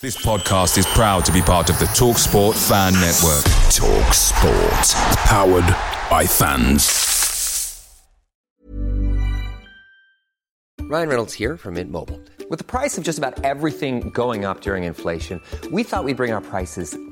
This podcast is proud to be part of the Talk Sport Fan Network. Talk Sport. Powered by fans. Ryan Reynolds here from Mint Mobile. With the price of just about everything going up during inflation, we thought we'd bring our prices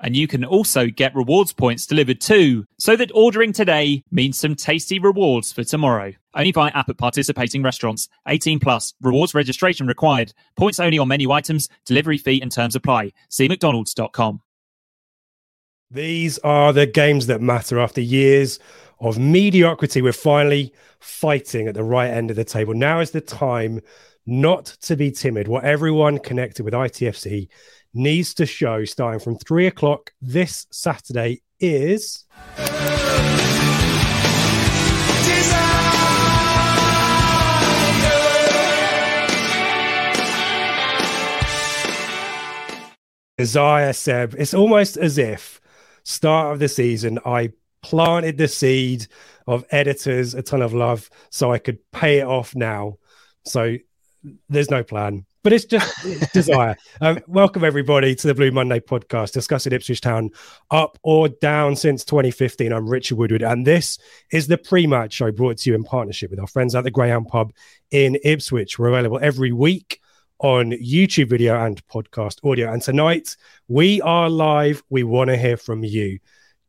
and you can also get rewards points delivered too, so that ordering today means some tasty rewards for tomorrow. Only via app at participating restaurants. 18 plus. Rewards registration required. Points only on menu items. Delivery fee and terms apply. See mcdonalds.com. These are the games that matter after years of mediocrity. We're finally fighting at the right end of the table. Now is the time not to be timid. What everyone connected with ITFC needs to show starting from three o'clock this Saturday is. Isaiah Seb. It's almost as if start of the season I planted the seed of editors a ton of love so I could pay it off now. So there's no plan, but it's just it's desire. Um, welcome everybody to the Blue Monday podcast discussing Ipswich Town up or down since 2015. I'm Richard Woodward, and this is the pre-match show brought to you in partnership with our friends at the Greyhound Pub in Ipswich. We're available every week on YouTube video and podcast audio. And tonight we are live. We want to hear from you.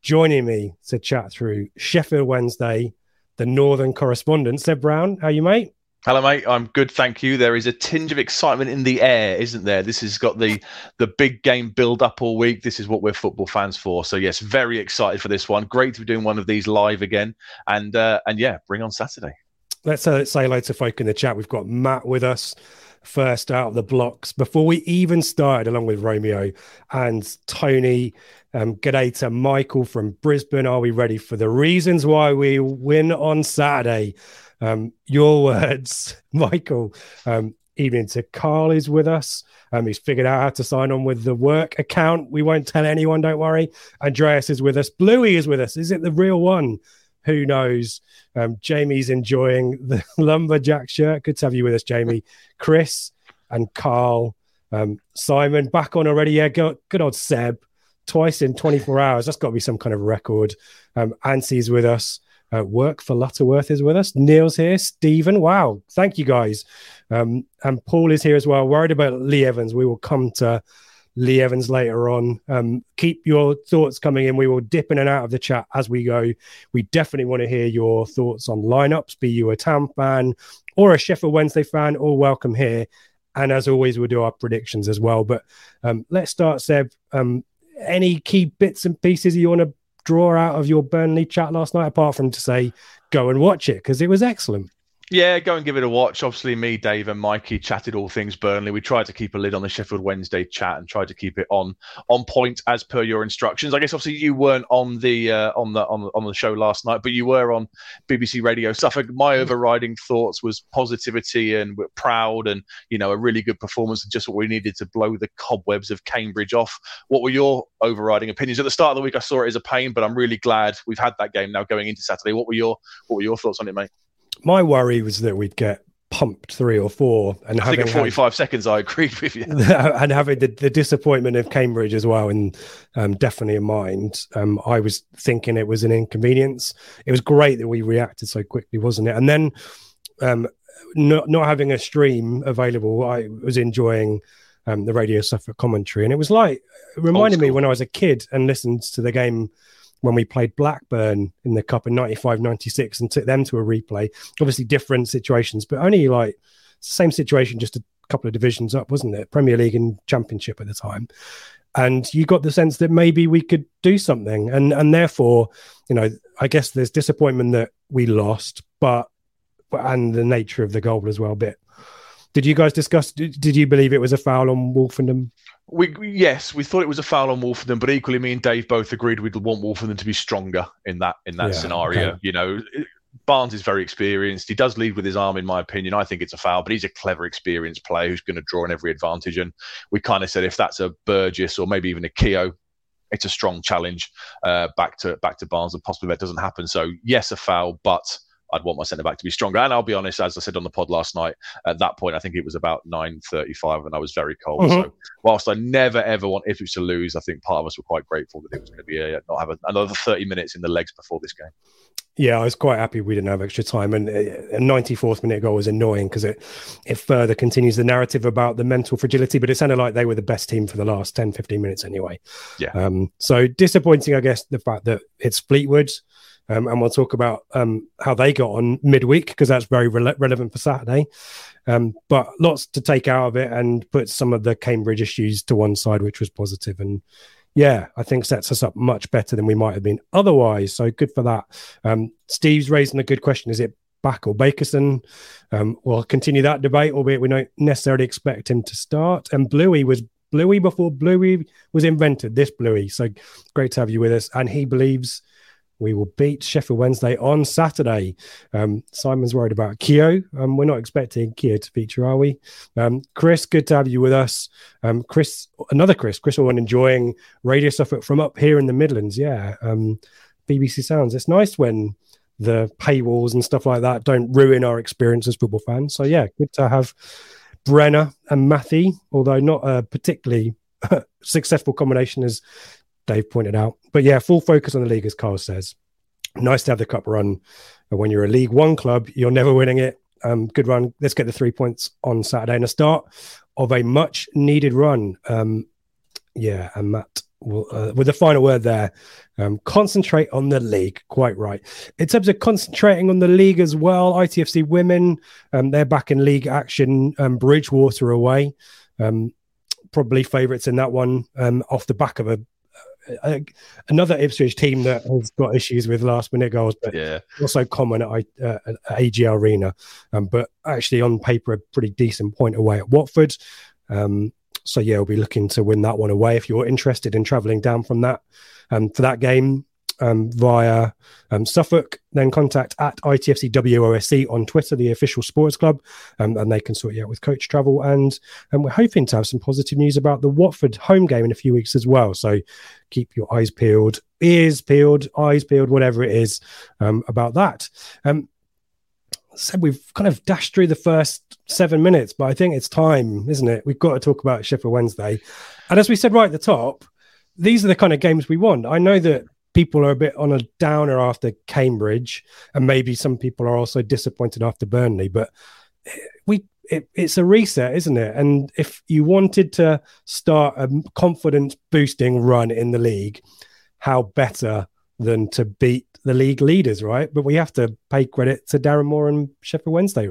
Joining me to chat through Sheffield Wednesday, the Northern correspondent, Seb Brown. How you, mate? Hello, mate. I'm good, thank you. There is a tinge of excitement in the air, isn't there? This has got the the big game build up all week. This is what we're football fans for. So yes, very excited for this one. Great to be doing one of these live again, and uh, and yeah, bring on Saturday. Let's uh, say hello to folk in the chat. We've got Matt with us first out of the blocks before we even started, along with Romeo and Tony. Um, g'day to Michael from Brisbane. Are we ready for the reasons why we win on Saturday? Um, your words, Michael. Um, evening to Carl is with us. Um, he's figured out how to sign on with the work account. We won't tell anyone, don't worry. Andreas is with us. Bluey is with us. Is it the real one? Who knows? Um, Jamie's enjoying the lumberjack shirt. Good to have you with us, Jamie. Chris and Carl, um, Simon back on already. Yeah, good, old Seb. Twice in 24 hours. That's got to be some kind of record. Um, Ansi's with us. Work for Lutterworth is with us. Neil's here. Stephen. Wow. Thank you, guys. Um, and Paul is here as well. Worried about Lee Evans. We will come to Lee Evans later on. Um, keep your thoughts coming in. We will dip in and out of the chat as we go. We definitely want to hear your thoughts on lineups, be you a Town fan or a Sheffield Wednesday fan, all welcome here. And as always, we'll do our predictions as well. But um, let's start, Seb. Um, any key bits and pieces you want to draw out of your Burnley chat last night, apart from to say go and watch it because it was excellent. Yeah, go and give it a watch. Obviously, me, Dave, and Mikey chatted all things Burnley. We tried to keep a lid on the Sheffield Wednesday chat and tried to keep it on on point as per your instructions. I guess obviously you weren't on the uh, on the on the on the show last night, but you were on BBC Radio Suffolk. My overriding thoughts was positivity and we're proud and you know a really good performance and just what we needed to blow the cobwebs of Cambridge off. What were your overriding opinions at the start of the week? I saw it as a pain, but I'm really glad we've had that game now going into Saturday. What were your what were your thoughts on it, mate? My worry was that we'd get pumped three or four and I think 45 had, seconds I agreed with you. and having the, the, disappointment of Cambridge as well and um, definitely in mind. Um, I was thinking it was an inconvenience. It was great that we reacted so quickly wasn't it? And then um, not, not having a stream available I was enjoying um, the radio Suffolk commentary. And it was like it reminded me when I was a kid and listened to the game when we played Blackburn in the Cup in 95 96 and took them to a replay. Obviously, different situations, but only like same situation, just a couple of divisions up, wasn't it? Premier League and Championship at the time. and you got the sense that maybe we could do something, and and therefore, you know, I guess there's disappointment that we lost, but and the nature of the goal as well. Bit. Did you guys discuss? Did, you believe it was a foul on Woolfenden? We yes, we thought it was a foul on Woolfenden, but equally, me and Dave both agreed we'd want Woolfenden to be stronger in that in that Yeah, scenario. okay. You know, Barnes is very experienced. He does lead with his arm, in my opinion. I think it's a foul, but he's a clever, experienced player who's going to draw on every advantage. And we kind of said if that's a Burgess or maybe even a Keogh, it's a strong challenge uh, back to back to Barnes, and possibly that doesn't happen. So yes, a foul, but I'd want my centre back to be stronger. And I'll be honest, as I said on the pod last night, at that point I think it was about nine thirty-five, and I was very cold. Mhm. So whilst I never ever want Ipswich to lose, I think part of us were quite grateful that it was going to be a, not have a, another thirty minutes in the legs before this game. Yeah, I was quite happy we didn't have extra time, and uh, a 94th minute goal was annoying because it it further continues the narrative about the mental fragility. But it sounded like they were the best team for the last 10, 15 minutes anyway. Yeah. Um, so disappointing, I guess, the fact that it's Fleetwood, um, and we'll talk about um, how they got on midweek because that's very rele- relevant for Saturday. Um, but lots to take out of it and put some of the Cambridge issues to one side, which was positive and yeah, I think sets us up much better than we might have been otherwise. So good for that. Um, Steve's raising a good question: Is it Back or Bakerson? Um, we'll continue that debate, albeit we don't necessarily expect him to start. And Bluey was Bluey before Bluey was invented. This Bluey. So great to have you with us. And he believes we will beat Sheffield Wednesday on Saturday. Um, Simon's worried about Keogh. Um, we're not expecting Keogh to feature, are we? Um, Chris, good to have you with us. Um, Chris, another Chris, Chris Owen enjoying Radio Suffolk from up here in the Midlands. Yeah. Um, BBC Sounds. It's nice when the paywalls and stuff like that don't ruin our experience as football fans. So, yeah, good to have Brenner and Matthew, although not a particularly successful combination as Dave pointed out. But yeah, full focus on the league, as Carl says. Nice to have the cup run. And when you're a League One club, you're never winning it. Um, good run. Let's get the three points on Saturday and a start of a much needed run. Um, yeah, and Matt will, uh, with the final word there, um, concentrate on the league. Quite right. In terms of concentrating on the league as well, ITFC women, um, they're back in league action. Um, Bridgewater away, um, probably favourites in that one. Um, off the back of a, a another Ipswich team that has got issues with last minute goals, but Yeah, also common at, uh, at AG Arena, um, but actually on paper a pretty decent point away at Watford. Um, so yeah, we'll be looking to win that one away. If you're interested in travelling down from that um, for that game um, via um, Suffolk, then contact at ITFC WOSC on Twitter, the official sports club, um, and they can sort you out with coach travel. And and we're hoping to have some positive news about the Watford home game in a few weeks as well. So keep your eyes peeled, ears peeled, eyes peeled, whatever it is um, about that. Um, so we've kind of dashed through the first seven minutes, but I think it's time, isn't it? We've got to talk about Sheffield Wednesday. And as we said right at the top, these are the kind of games we want. I know that people are a bit on a downer after Cambridge, and maybe some people are also disappointed after Burnley, but we it, it's a reset, isn't it? And if you wanted to start a confidence boosting run in the league, how better than to beat the league leaders, right? But we have to pay credit to Darren Moore and Sheffield Wednesday.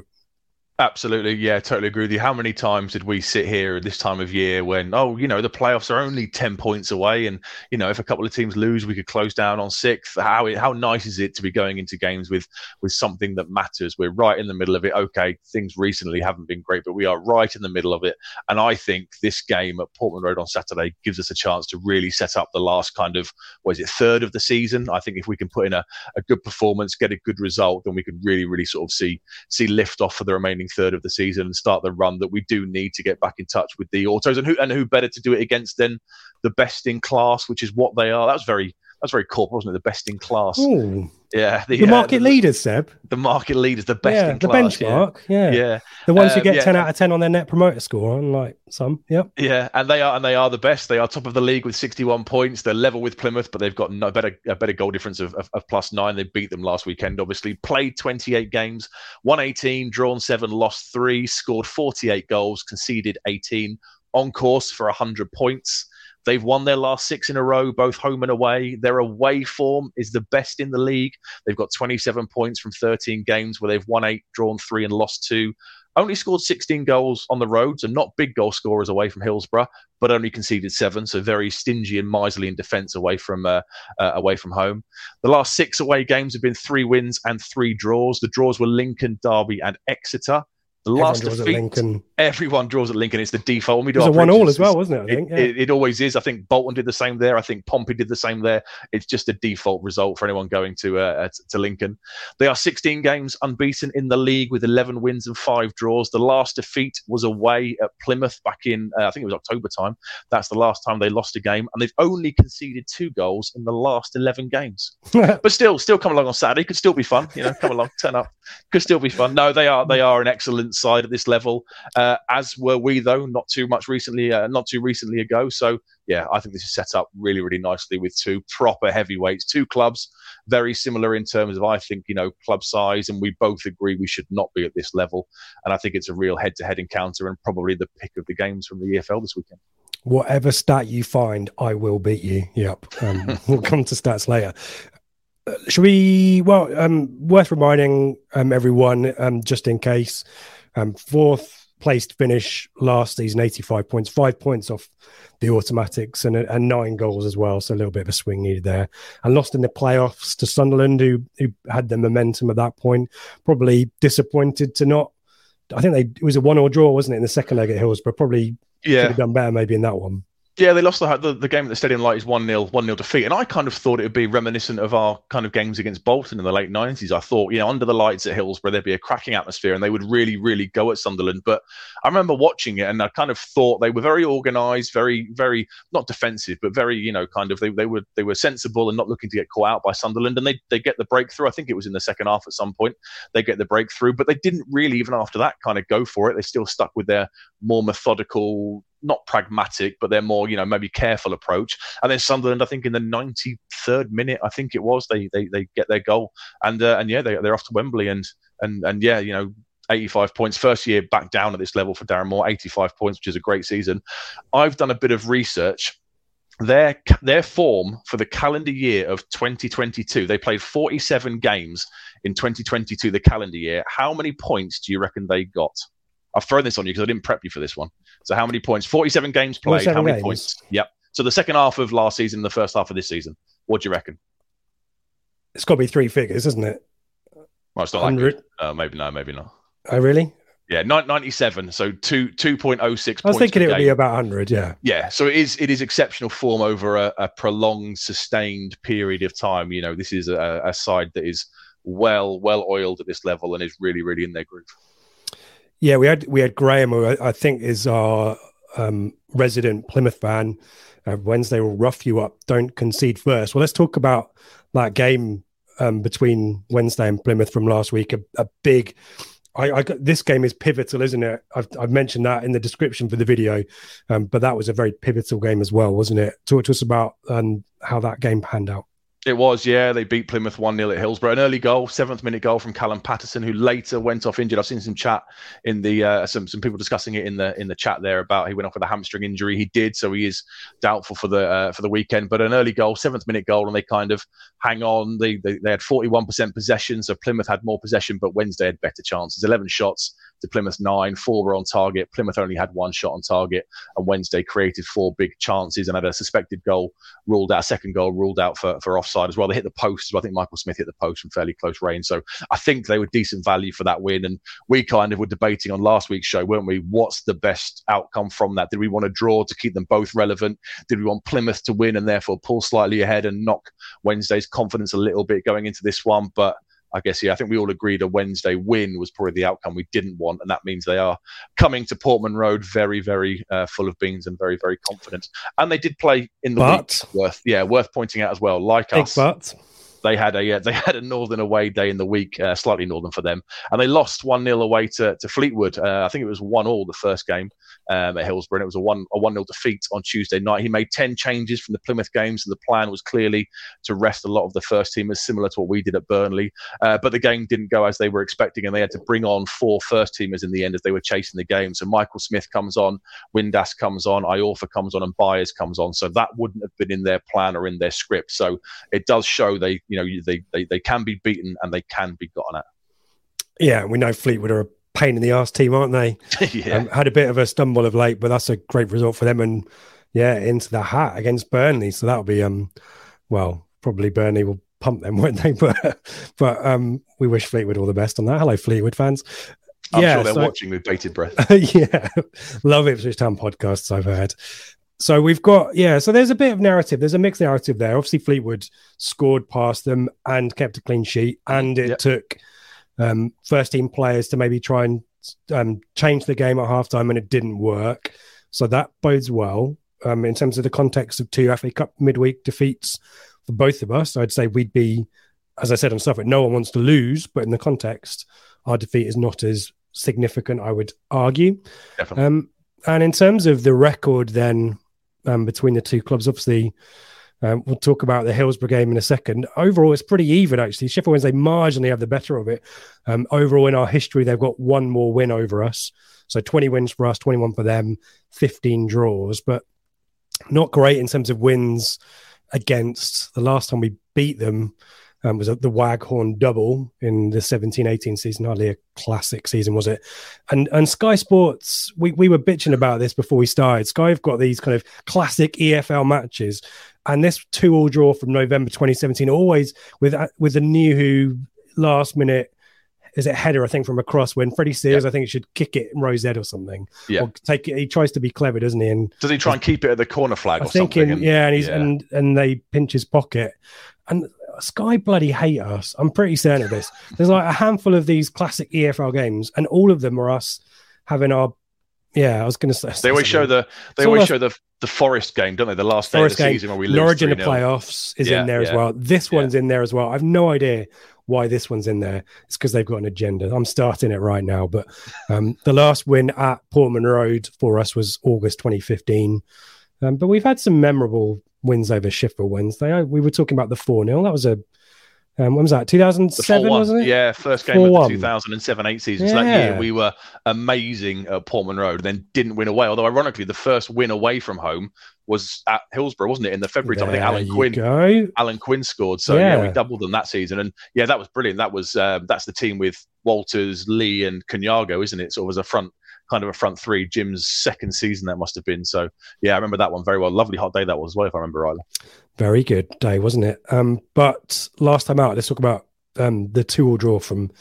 Absolutely, yeah, totally agree with you. How many times did we sit here at this time of year when, oh, you know, the playoffs are only ten points away, and you know, if a couple of teams lose, we could close down on sixth. How how nice is it to be going into games with with something that matters? We're right in the middle of it. Okay, things recently haven't been great, but we are right in the middle of it. And I think this game at Portman Road on Saturday gives us a chance to really set up the last kind of what is it third of the season. I think if we can put in a, a good performance, get a good result, then we could really really sort of see see lift off for the remaining third of the season and start the run that we do need to get back in touch with the autos and who and who better to do it against than the best in class, which is what they are. That was very that's very corporate, wasn't it? The best in class. Ooh, Yeah, the uh, market the, leaders, Seb. the market leaders, the best yeah, in the class. benchmark. Yeah. Yeah. yeah. the ones who Um, get yeah. ten out of ten on their net promoter score, unlike some. Yep. Yeah, and they are and they are the best. They are top of the league with 61 points. They're level with Plymouth, but they've got no better a better goal difference of, of, of plus nine. They beat them last weekend. Obviously, played 28 games, won 18, drawn seven, lost three, scored 48 goals, conceded 18, on course for 100 points. They've won their last six in a row, both home and away. Their away form is the best in the league. They've got 27 points from 13 games where they've won eight, drawn three, and lost two. only scored 16 goals on the road, so not big goal scorers away from Hillsborough, but only conceded seven, so very stingy and miserly in defence away from uh, uh, away from home. The last six away games have been three wins and three draws. The draws were Lincoln, Derby, and Exeter. The last Everyone draws defeat, Lincoln. everyone draws at Lincoln. It's the default. When we do It was a one all as well, wasn't it? I it, think. Yeah. it, it always is. I think Bolton did the same there. I think Pompey did the same there. It's just a default result for anyone going to uh, to Lincoln. They are 16 games unbeaten in the league with 11 wins and five draws. The last defeat was away at Plymouth back in uh, I think it was October time. That's the last time they lost a game, and they've only conceded two goals in the last 11 games. but still, still come along on Saturday. Could still be fun. You know, come along, turn up. Could still be fun. No, they are they are an excellent side at this level. Uh, as were we though, not too much recently, uh, not too recently ago. So yeah, I think this is set up really, really nicely with two proper heavyweights, two clubs very similar in terms of I think you know club size, and we both agree we should not be at this level. And I think it's a real head-to-head encounter, and probably the pick of the games from the EFL this weekend. Whatever stat you find, I will beat you. Yep. Um, we'll come to stats later. Uh, should we? Well, um, worth reminding um, everyone, um, just in case, um, fourth placed finish last season, 85 points, five points off the automatics, and, and nine goals as well. So a little bit of a swing needed there. And lost in the playoffs to Sunderland, who, who had the momentum at that point. Probably disappointed to not. I think they it was a one or draw, wasn't it, in the second leg at Hillsborough? Probably yeah. could have done better maybe in that one. Yeah, they lost the, the, the game at the Stadium Light is 1 0 1 0 defeat. And I kind of thought it would be reminiscent of our kind of games against Bolton in the late 90s. I thought, you know, under the lights at Hillsborough, there'd be a cracking atmosphere and they would really, really go at Sunderland. But I remember watching it and I kind of thought they were very organised, very, very, not defensive, but very, you know, kind of, they, they were they were sensible and not looking to get caught out by Sunderland. And they, they get the breakthrough. I think it was in the second half at some point. They get the breakthrough, but they didn't really, even after that, kind of go for it. They still stuck with their more methodical, not pragmatic, but they're more, you know, maybe careful approach. And then Sunderland, I think in the 93rd minute, I think it was, they they, they get their goal, and uh, and yeah, they they're off to Wembley, and and and yeah, you know. 85 points, first year back down at this level for Darren Moore, 85 points, which is a great season. I've done a bit of research. Their their form for the calendar year of 2022, they played 47 games in 2022, the calendar year. How many points do you reckon they got? I've thrown this on you because I didn't prep you for this one. So how many points? 47 games played. 47 how many games. points? Yep. So the second half of last season, the first half of this season. What do you reckon? It's got to be three figures, isn't it? Well, it's not 100. good. Uh, maybe no, maybe not. Oh, really? Yeah, 97. So two 2.06 I was thinking it would be about 100. Yeah. Yeah, so it is it is exceptional form over a, a prolonged, sustained period of time. You know, this is a, a side that is well well oiled at this level and is really really in their groove. Yeah, we had we had Graham, who I think is our um, resident Plymouth fan. Uh, Wednesday will rough you up. Don't concede first. Well, let's talk about that game um, between Wednesday and Plymouth from last week. A, a big. I, I this game is pivotal, isn't it? I've, I've mentioned that in the description for the video, um, but that was a very pivotal game as well, wasn't it? Talk to us about um, how that game panned out. It was, yeah. They beat Plymouth 1 0 at Hillsborough. An early goal, seventh minute goal from Callum Patterson, who later went off injured. I've seen some chat in the uh, some some people discussing it in the in the chat there about he went off with a hamstring injury. He did, so he is doubtful for the uh, for the weekend. But an early goal, seventh minute goal, and they kind of hang on. They they, they had 41% possession, so Plymouth had more possession, but Wednesday had better chances. 11 shots to Plymouth nine, four were on target. Plymouth only had one shot on target, and Wednesday created four big chances and had a suspected goal ruled out, second goal ruled out for, for offside as well. They hit the post, I think Michael Smith hit the post from fairly close range. So I think they were decent value for that win. And we kind of were debating on last week's show, weren't we? What's the best outcome from that? Did we want to draw to keep them both relevant? Did we want Plymouth to win and therefore pull slightly ahead and knock Wednesday's confidence a little bit going into this one? But I guess, yeah, I think we all agreed a Wednesday win was probably the outcome we didn't want. And that means they are coming to Portman Road very, very uh, full of beans and very, very confident. And they did play in the But- week. Worth, yeah, worth pointing out as well. Like us, but. They had a they had a northern away day in the week, uh, slightly northern for them, and they lost one 0 away to, to Fleetwood. Uh, I think it was one all the first game um, at Hillsborough, and it was a one a one 0 defeat on Tuesday night. He made ten changes from the Plymouth games, and the plan was clearly to rest a lot of the first teamers, similar to what we did at Burnley. Uh, but the game didn't go as they were expecting, and they had to bring on four first teamers in the end as they were chasing the game. So Michael Smith comes on, Windass comes on, Iorfa comes on, and Byers comes on. So that wouldn't have been in their plan or in their script. So it does show they, you know, they they, they can be beaten and they can be gotten at. Yeah, we know Fleetwood are a pain in the ass team, aren't they? yeah. Um, had a bit of a stumble of late, but that's a great result for them. And yeah, into the hat against Burnley. So that'll be um, well, probably Burnley will pump them, won't they? But but um, we wish Fleetwood all the best on that. Hello, Fleetwood fans. I'm yeah, sure they're so- watching with bated breath. yeah, love Ipswich Town podcasts. I've heard. So we've got yeah. So there's a bit of narrative. There's a mixed narrative there. Obviously, Fleetwood scored past them and kept a clean sheet, and it Yep. took um, first team players to maybe try and um, change the game at halftime, and it didn't work. So that bodes well um, in terms of the context of two FA Cup midweek defeats for both of us. I'd say we'd be, as I said on Suffolk, no one wants to lose, but in the context, our defeat is not as significant. I would argue. Definitely. Um, and in terms of the record, then um, between the two clubs, obviously, um, we'll talk about the Hillsborough game in a second. Overall, it's pretty even, actually. Sheffield Wednesday marginally have the better of it. Um, overall, in our history, they've got one more win over us. So 20 wins for us, 21 for them, 15 draws, but not great in terms of wins against. The last time we beat them um, was at the Waghorn double in the 17 18 season. Hardly a classic season, was it? And and Sky Sports, we, we were bitching about this before we started. Sky have got these kind of classic EFL matches. And this two all draw from November 2017, always with with a new who last minute is it header, I think, from across when Freddie Sears, I think, should kick it in Rose Ed or something. Yeah. Or take it. He tries to be clever, doesn't he? And Does he try and keep it at the corner flag I or think, something? in, And- yeah, and he's yeah. and and they pinch his pocket, and Sky bloody hate us. I'm pretty certain of this. There's like a handful of these classic EFL games, and all of them are us having our. Yeah, I was going to say. They always show the they It's always show the the Forest game, don't they? The last day Forest of the game. season where we Norwich in the playoffs is Yeah, in there as well. This Yeah. one's in there as well. I've no idea why this one's in there. It's because they've got an agenda. I'm starting it right now. But um, the last win at Portman Road for us was August 2015. Um, but we've had some memorable wins over Sheffield Wednesday. I, we were talking about the 4 0. That was a, um, when was that? The 2007, 4-1. wasn't it? Yeah, first game of the 4-1. 2007 8 season. So that year we were amazing at Portman Road, then didn't win away. Although, ironically, the first win away from home was at Hillsborough, wasn't it? In the February time. I think Alan Quinn go. Alan Quinn scored. So yeah. we doubled them that season, and yeah, that was brilliant. That was uh, that's the team with Walters, Lee, and Counago, isn't it? Sort of as a front, kind of a front three. Jim's second season that must have been. So yeah, I remember that one very well. Lovely hot day that was as well, if I remember rightly. Very good day, wasn't it? Um, but last time out, let's talk about um, the two all draw from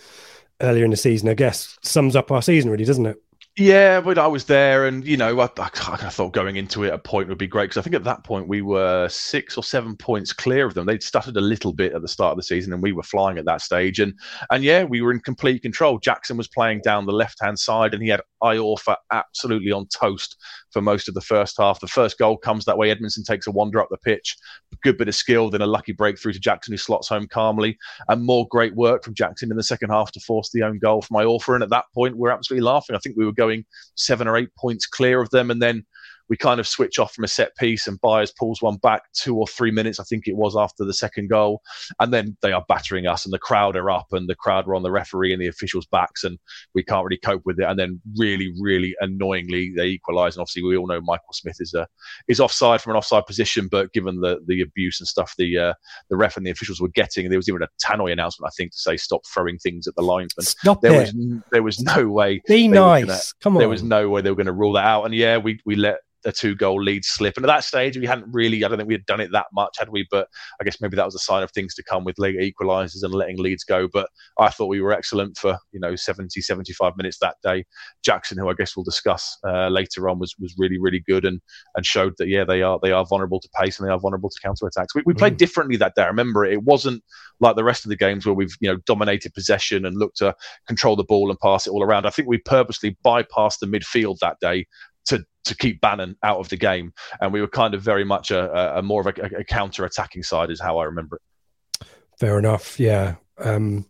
earlier in the season. I guess sums up our season, really, doesn't it? Yeah, but I was there, and you know, I, I, of thought going into it, a point would be great because I think at that point we were six or seven points clear of them. They'd stuttered a little bit at the start of the season, and we were flying at that stage. And and yeah, we were in complete control. Jackson was playing down the left hand side, and he had Iorfa absolutely on toast for most of the first half. The first goal comes that way. Edmundson takes a wander up the pitch, good bit of skill, then a lucky breakthrough to Jackson who slots home calmly, and more great work from Jackson in the second half to force the own goal from Iorfa. And at that point, we're absolutely laughing. I think we were going seven or eight points clear of them, and then we kind of switch off from a set piece and Byers pulls one back two or three minutes, I think it was after the second goal. And then they are battering us and the crowd are up and the crowd were on the referee and the officials' backs and we can't really cope with it. And then really, really annoyingly they equalise. And obviously we all know Michael Smith is a is offside from an offside position, but given the the abuse and stuff the uh, the ref and the officials were getting, there was even a tannoy announcement, I think, to say stop throwing things at the linesman. Stop There it. was there was no way Be nice. gonna- Come on. there was no way they were going to rule that out. And yeah, we we let a two goal lead slip. And at that stage, we hadn't really, I don't think we had done it that much, had we? But I guess maybe that was a sign of things to come with later equalisers and letting leads go. But I thought we were excellent for, you know, 70, 75 minutes that day. Jackson, who I guess we'll discuss uh, later on, was was really, really good and and showed that, yeah, they are they are vulnerable to pace and they are vulnerable to counter attacks. We, we played differently that day. I remember it. It wasn't like the rest of the games where we've, you know, dominated possession and looked to control the ball and pass it all around. I think we purposely bypassed the midfield that day to to keep Bannon out of the game, and we were kind of very much a, a, more of a, a counter attacking side, is how I remember it. Fair enough. Yeah. Um,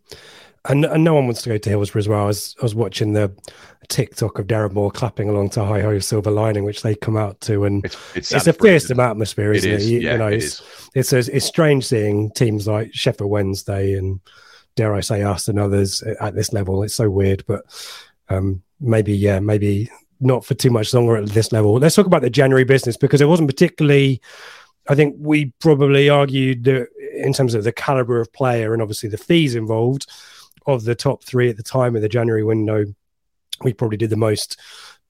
and, and no one wants to go to Hillsborough as well. I was, I was watching the TikTok of Darren Moore clapping along to Hi Ho Silver Lining, which they come out to, and It's it's, it's a fearsome atmosphere, isn't it? Is, You, yeah, you know, it it's, it's it's strange seeing teams like Sheffield Wednesday and dare I say us and others at this level. It's so weird, but um, maybe yeah, maybe not for too much longer at this level. Let's talk about the January business because it wasn't particularly. I think we probably argued that in terms of the caliber of player and obviously the fees involved of the top three at the time of the January window. we probably did the most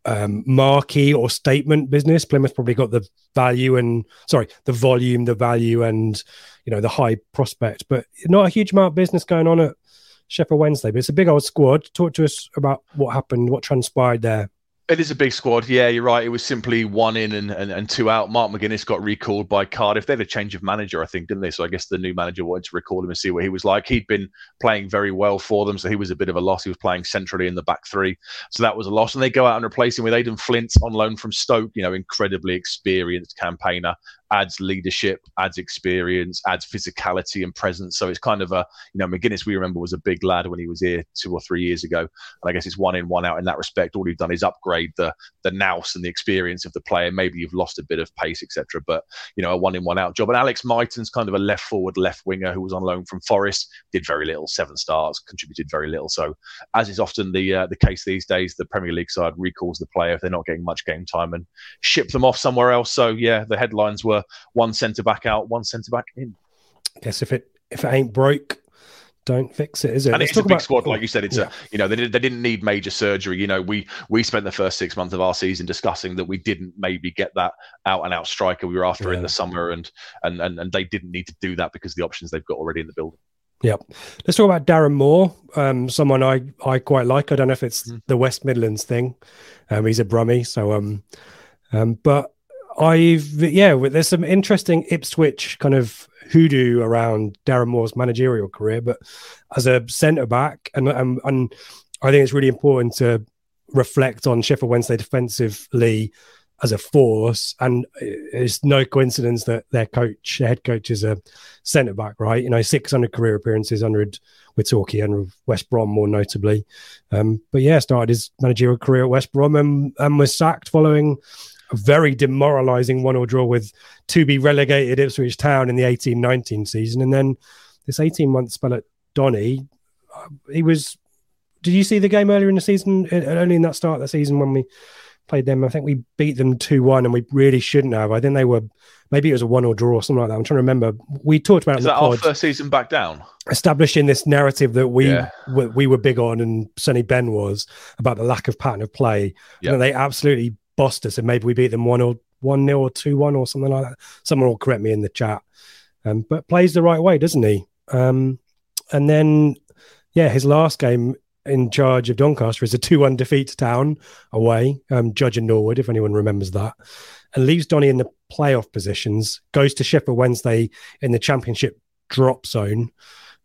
um, marquee or statement business. Plymouth probably got the value and sorry, the volume, the value, and you know the high prospect, but not a huge amount of business going on at Sheffield Wednesday. But it's a big old squad. Talk to us about what happened, what transpired there. It is a big squad. Yeah, you're right. It was simply one in and, and, and two out. Mark McGuinness got recalled by Cardiff. They had a change of manager, I think, didn't they? So I guess the new manager wanted to recall him and see what he was like. He'd been playing very well for them, so he was a bit of a loss. He was playing centrally in the back three, so that was a loss. And they go out and replace him with Aden Flint on loan from Stoke. You know, incredibly experienced campaigner adds leadership, adds experience, adds physicality and presence. So it's kind of a, you know, McGuinness, we remember, was a big lad when he was here two or three years ago. And I guess it's one in, one out in that respect. All he's done is upgrade the the nous and the experience of the player. Maybe you've lost a bit of pace, etc. But, you know, a one in, one out job. And Alex Mighten's kind of a left forward, left winger who was on loan from Forest, did very little, seven stars, contributed very little. So, as is often the uh, the case these days, the Premier League side recalls the player if they're not getting much game time and ship them off somewhere else. So, yeah, the headlines were one centre back out, one centre back in. Guess if it if it ain't broke, don't fix it, is it? And Let's it's a big about... squad, like you said. It's yeah. a you know they, they didn't need major surgery. You know we we spent the first six months of our season discussing that we didn't maybe get that out and out striker we were after yeah. in the summer, and, and and and they didn't need to do that because the options they've got already in the building. Yep. Let's talk about Darren Moore, um, someone I, I quite like. I don't know if it's mm. the West Midlands thing. Um, he's a Brummie, so um, um, but I've yeah, there's some interesting Ipswich kind of hoodoo around Darren Moore's managerial career, but as a centre back, and, and and I think it's really important to reflect on Sheffield Wednesday defensively as a force. And it's no coincidence that their coach, their head coach, is a centre back, right? You know, 600 career appearances, 100 with Torquay and West Brom, more notably. Um, but yeah, started his managerial career at West Brom and, and was sacked following very demoralising one-all draw with to be relegated Ipswich Town in the 18-19 season, and then this 18-month spell at Donny, uh, he was. Did you see the game earlier in the season? Only in that start of the season when we played them. I think we beat them 2 1 and we really shouldn't have. I think they were, maybe it was a one or draw or something like that. I'm trying to remember. We talked about Is that our first season back down? Establishing this narrative that we, yeah. we, we were big on and Sonny Ben was about the lack of pattern of play. Yep. And they absolutely us and maybe we beat them 1 or 1 nil or 2 1 or something like that. Someone will correct me in the chat. Um, but plays the right way, doesn't he? Um, and then, yeah, his last game in charge of Doncaster is a 2 1 defeat to town away, um, Judge and Norwood, if anyone remembers that, and leaves Donny in the playoff positions, goes to Sheffield Wednesday in the championship drop zone.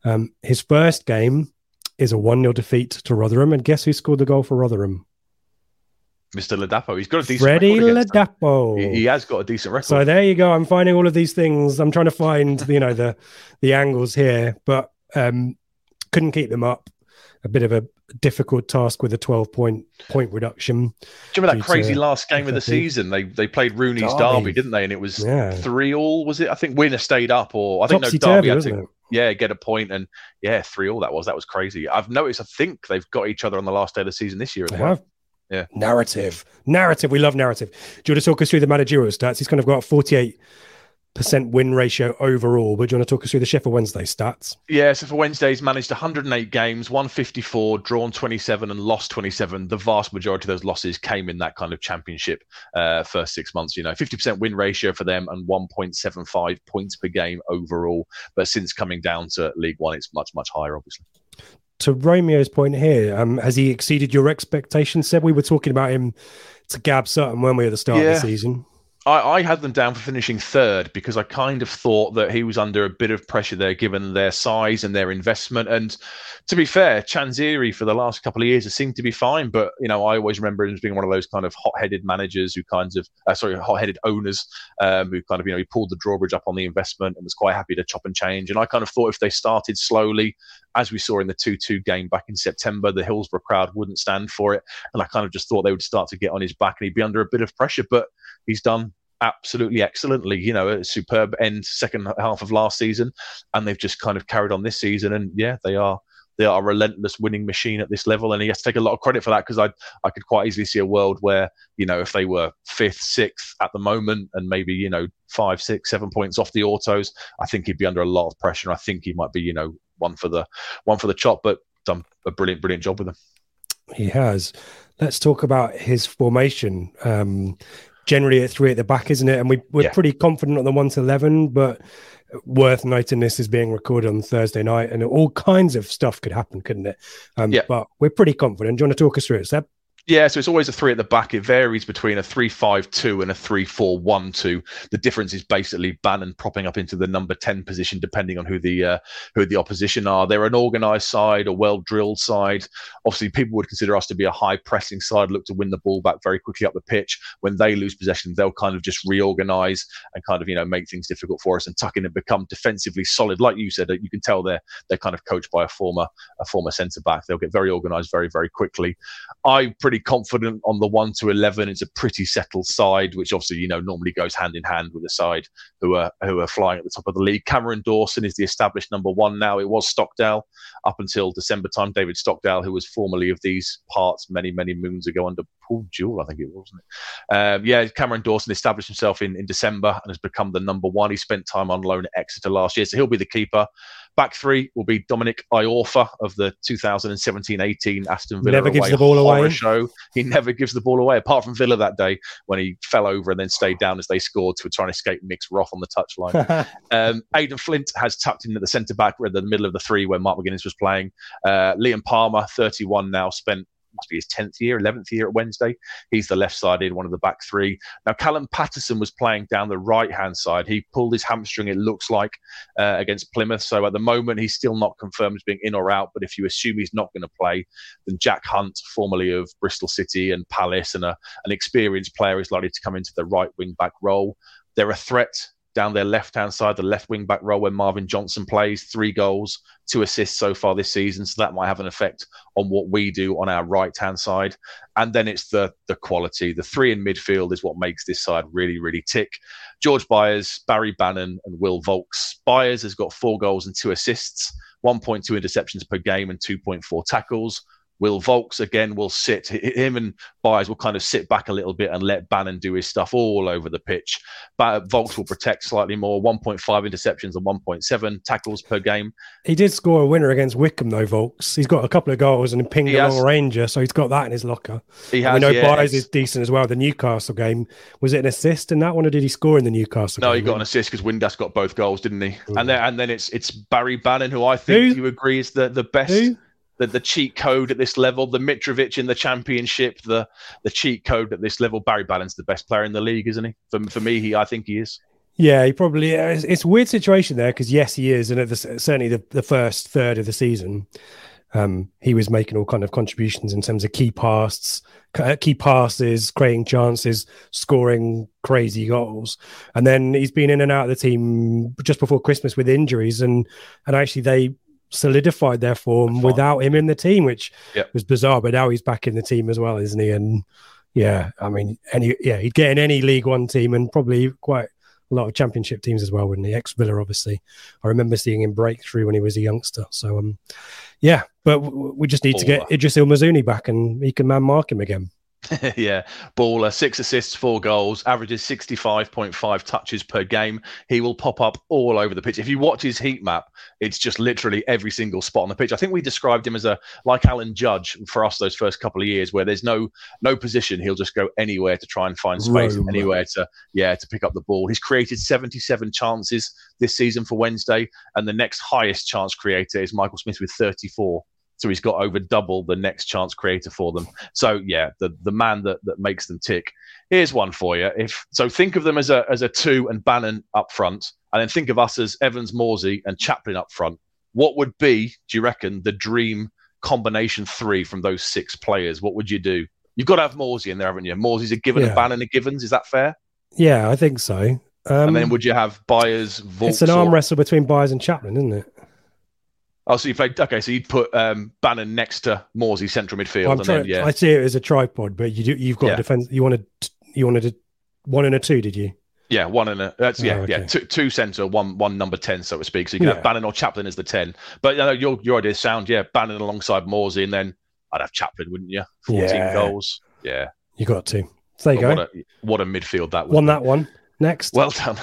Um, his first game is a 1 0 defeat to Rotherham. And guess who scored the goal for Rotherham? Mr. Ladapo. He's got a decent Freddie Ladapo. He, he, has got a decent record. So there you go. I'm finding all of these things. I'm trying to find, you know, the the angles here, but um couldn't keep them up a bit of a difficult task with a 12 point point reduction. Do you remember that crazy last game of the season? They they played Rooney's Derby, Derby didn't they? And it was yeah. three all. Was it? I think winner stayed up, or I think no Derby had to. It? Yeah, get a point and yeah, three all. That was that was crazy. I've noticed. I think they've got each other on the last day of the season this year. They have. Yeah. Narrative. Narrative. We love narrative. Do you want to talk us through the managerial stats? He's kind of got 48 percent win ratio overall. But do you want to talk us through the Sheffield Wednesday stats? Yeah, so for Wednesdays, managed 108 games, 154, drawn 27, and lost 27. The vast majority of those losses came in that kind of championship uh, first six months. You know, 50% win ratio for them and 1.75 points per game overall. But since coming down to League One, it's much much higher, obviously. To Romeo's point here, um, has he exceeded your expectations? Said we were talking about him to Gab Sutton when we were at the start yeah. of the season. I, I, had them down for finishing third because I kind of thought that he was under a bit of pressure there, given their size and their investment. And to be fair, Chansiri for the last couple of years has seemed to be fine. But you know, I always remember him as being one of those kind of hot-headed managers who kinds of, uh, sorry, hot-headed owners um, who kind of, you know, he pulled the drawbridge up on the investment and was quite happy to chop and change. And I kind of thought if they started slowly, as we saw in the 2-2 game back in September, the Hillsborough crowd wouldn't stand for it. And I kind of just thought they would start to get on his back and he'd be under a bit of pressure. But he's done absolutely excellently. You know, a superb end second half of last season, and they've just kind of carried on this season. And yeah, they are they are a relentless winning machine at this level, and he has to take a lot of credit for that because I I could quite easily see a world where you know if they were fifth, sixth at the moment, and maybe you know five, six, seven points off the autos, I think he'd be under a lot of pressure. I think he might be you know one for the one for the chop, but done a brilliant, brilliant job with them. He has. let's talk about his formation. Um, generally at three at the back, isn't it? And we, we're Yeah. pretty confident on the one to eleven, but worth noting this is being recorded on Thursday night, and all kinds of stuff could happen, couldn't it? Um, Yeah. But we're pretty confident. Do you want to talk us through it, Seb? Yeah, so it's always a three at the back. It varies between a three-five-two and a three-four-one-two. The difference is basically Bannon propping up into the number ten position, depending on who the uh, who the opposition are. They're an organised side, a well-drilled side. Obviously, people would consider us to be a high-pressing side, look to win the ball back very quickly up the pitch. When they lose possession, they'll kind of just reorganise and kind of you know make things difficult for us and tuck in and become defensively solid. Like you said, you can tell they're they're kind of coached by a former a former centre back. They'll get very organised very very quickly. I'm pretty confident on the one to eleven. It's a pretty settled side, which obviously you know normally goes hand in hand with a side who are who are flying at the top of the league. Cameron Dawson is the established number one now. It was Stockdale up until December time. David Stockdale, who was formerly of these parts many many moons ago under Paul Jewell, I think it was? Um, yeah, Cameron Dawson established himself in, in December and has become the number one. He spent time on loan at Exeter last year, so he'll be the keeper. Back three will be Dominic Iorfa of the 2017-18 Aston Villa Never gives away the ball away. show. He never gives the ball away, apart from Villa that day when he fell over and then stayed down as they scored to try and escape Mick's wrath on the touchline. Um, Aden Flint has tucked in at the centre back, at the middle of the three where Mark McGuinness was playing. Uh, Liam Palmer, 31 now, spent must be his 10th year, 11th year at Wednesday. He's the left sided, one of the back three. Now, Callum Patterson was playing down the right hand side. He pulled his hamstring, it looks like, uh, against Plymouth. So at the moment, he's still not confirmed as being in or out. But if you assume he's not going to play, then Jack Hunt, formerly of Bristol City and Palace, and a, an experienced player, is likely to come into the right wing back role. They're a threat down their left hand side, the left wing back role where Marvin Johnson plays, three goals, two assists so far this season. So that might have an effect on what we do on our right hand side. And then it's the the quality. The three in midfield is what makes this side really, really tick. George Byers, Barry Bannon, and Will Vaulks. Byers has got four goals and two assists, 1.2 interceptions per game, and 2.4 tackles. Will Vaulks again will sit him and Byers will kind of sit back a little bit and let Bannon do his stuff all over the pitch. But Vaulks will protect slightly more, 1.5 interceptions and 1.7 tackles per game. He did score a winner against Wycombe, though, Vaulks. He's got a couple of goals and pinged He a long ranger, so he's got that in his locker. He And has. we know yeah, Byers is decent as well. The Newcastle game was it an assist in that one, or did he score in the Newcastle? No, he got an assist because Windass got both goals, didn't he? And then and then it's it's Barry Bannon, who I think Who? you agree is the the best. Who? The, the cheat code at this level, the Mitrovic in the championship, the the cheat code at this level. Barry Bannon's the best player in the league, isn't he? For, for me, he I think he is. Yeah, he probably. It's, it's a weird situation there because yes, he is, and at the, certainly the, the first third of the season, um, he was making all kind of contributions in terms of key passes, key passes, creating chances, scoring crazy goals, and then he's been in and out of the team just before Christmas with injuries, and and actually they solidified their form without him in the team, which Yep. was bizarre. But now he's back in the team as well, isn't he? And yeah, I mean, any yeah, he'd get in any League One team and probably quite a lot of championship teams as well, wouldn't he? Ex Villa, obviously. I remember seeing him break through when he was a youngster. So, um, yeah, but w- we just need to get Idris El Mizouni back and he can man mark him again. yeah, baller, six assists, four goals, averages 65.5 touches per game. He will pop up all over the pitch. If you watch his heat map, it's just literally every single spot on the pitch. I think we described him as a like Alan Judge for us those first couple of years, where there's no no position. He'll just go anywhere to try and find space, Roam. anywhere to yeah to pick up the ball. He's created 77 chances this season for Wednesday, and the next highest chance creator is Michael Smith with 34. So he's got over double the next chance creator for them. So yeah, the the man that, that makes them tick. Here's one for you. If so, think of them as a as a two and Bannon up front, and then think of us as Evans, Morsy, and Chaplin up front. What would be, do you reckon, the dream combination three from those six players? What would you do? You've got to have Morsy in there, haven't you? Morsy's a given, Yeah. and Bannon a givens. Is that fair? Yeah, I think so. Um, and then would you have Byers, it's an arm or- wrestle between Byers and Chaplin, isn't it? Oh, so you played okay. So you'd put um, Bannon next to Morsy central midfield, Well, trying, then yeah, I see it as a tripod, but you do, you've got Yeah. a defense. You wanted you wanted a one and a two, did you? Yeah, one and a that's yeah, Oh, yeah, two, two centre, one one number ten, so to speak. So you can Yeah. have Bannon or Chaplin as the ten. But you know, your your idea sound, yeah, Bannon alongside Morsy, and then I'd have Chaplin, wouldn't you? Fourteen Yeah. goals. Yeah. You got to. So there you But go. What a what a midfield that would Won be. that one. Next. Well done.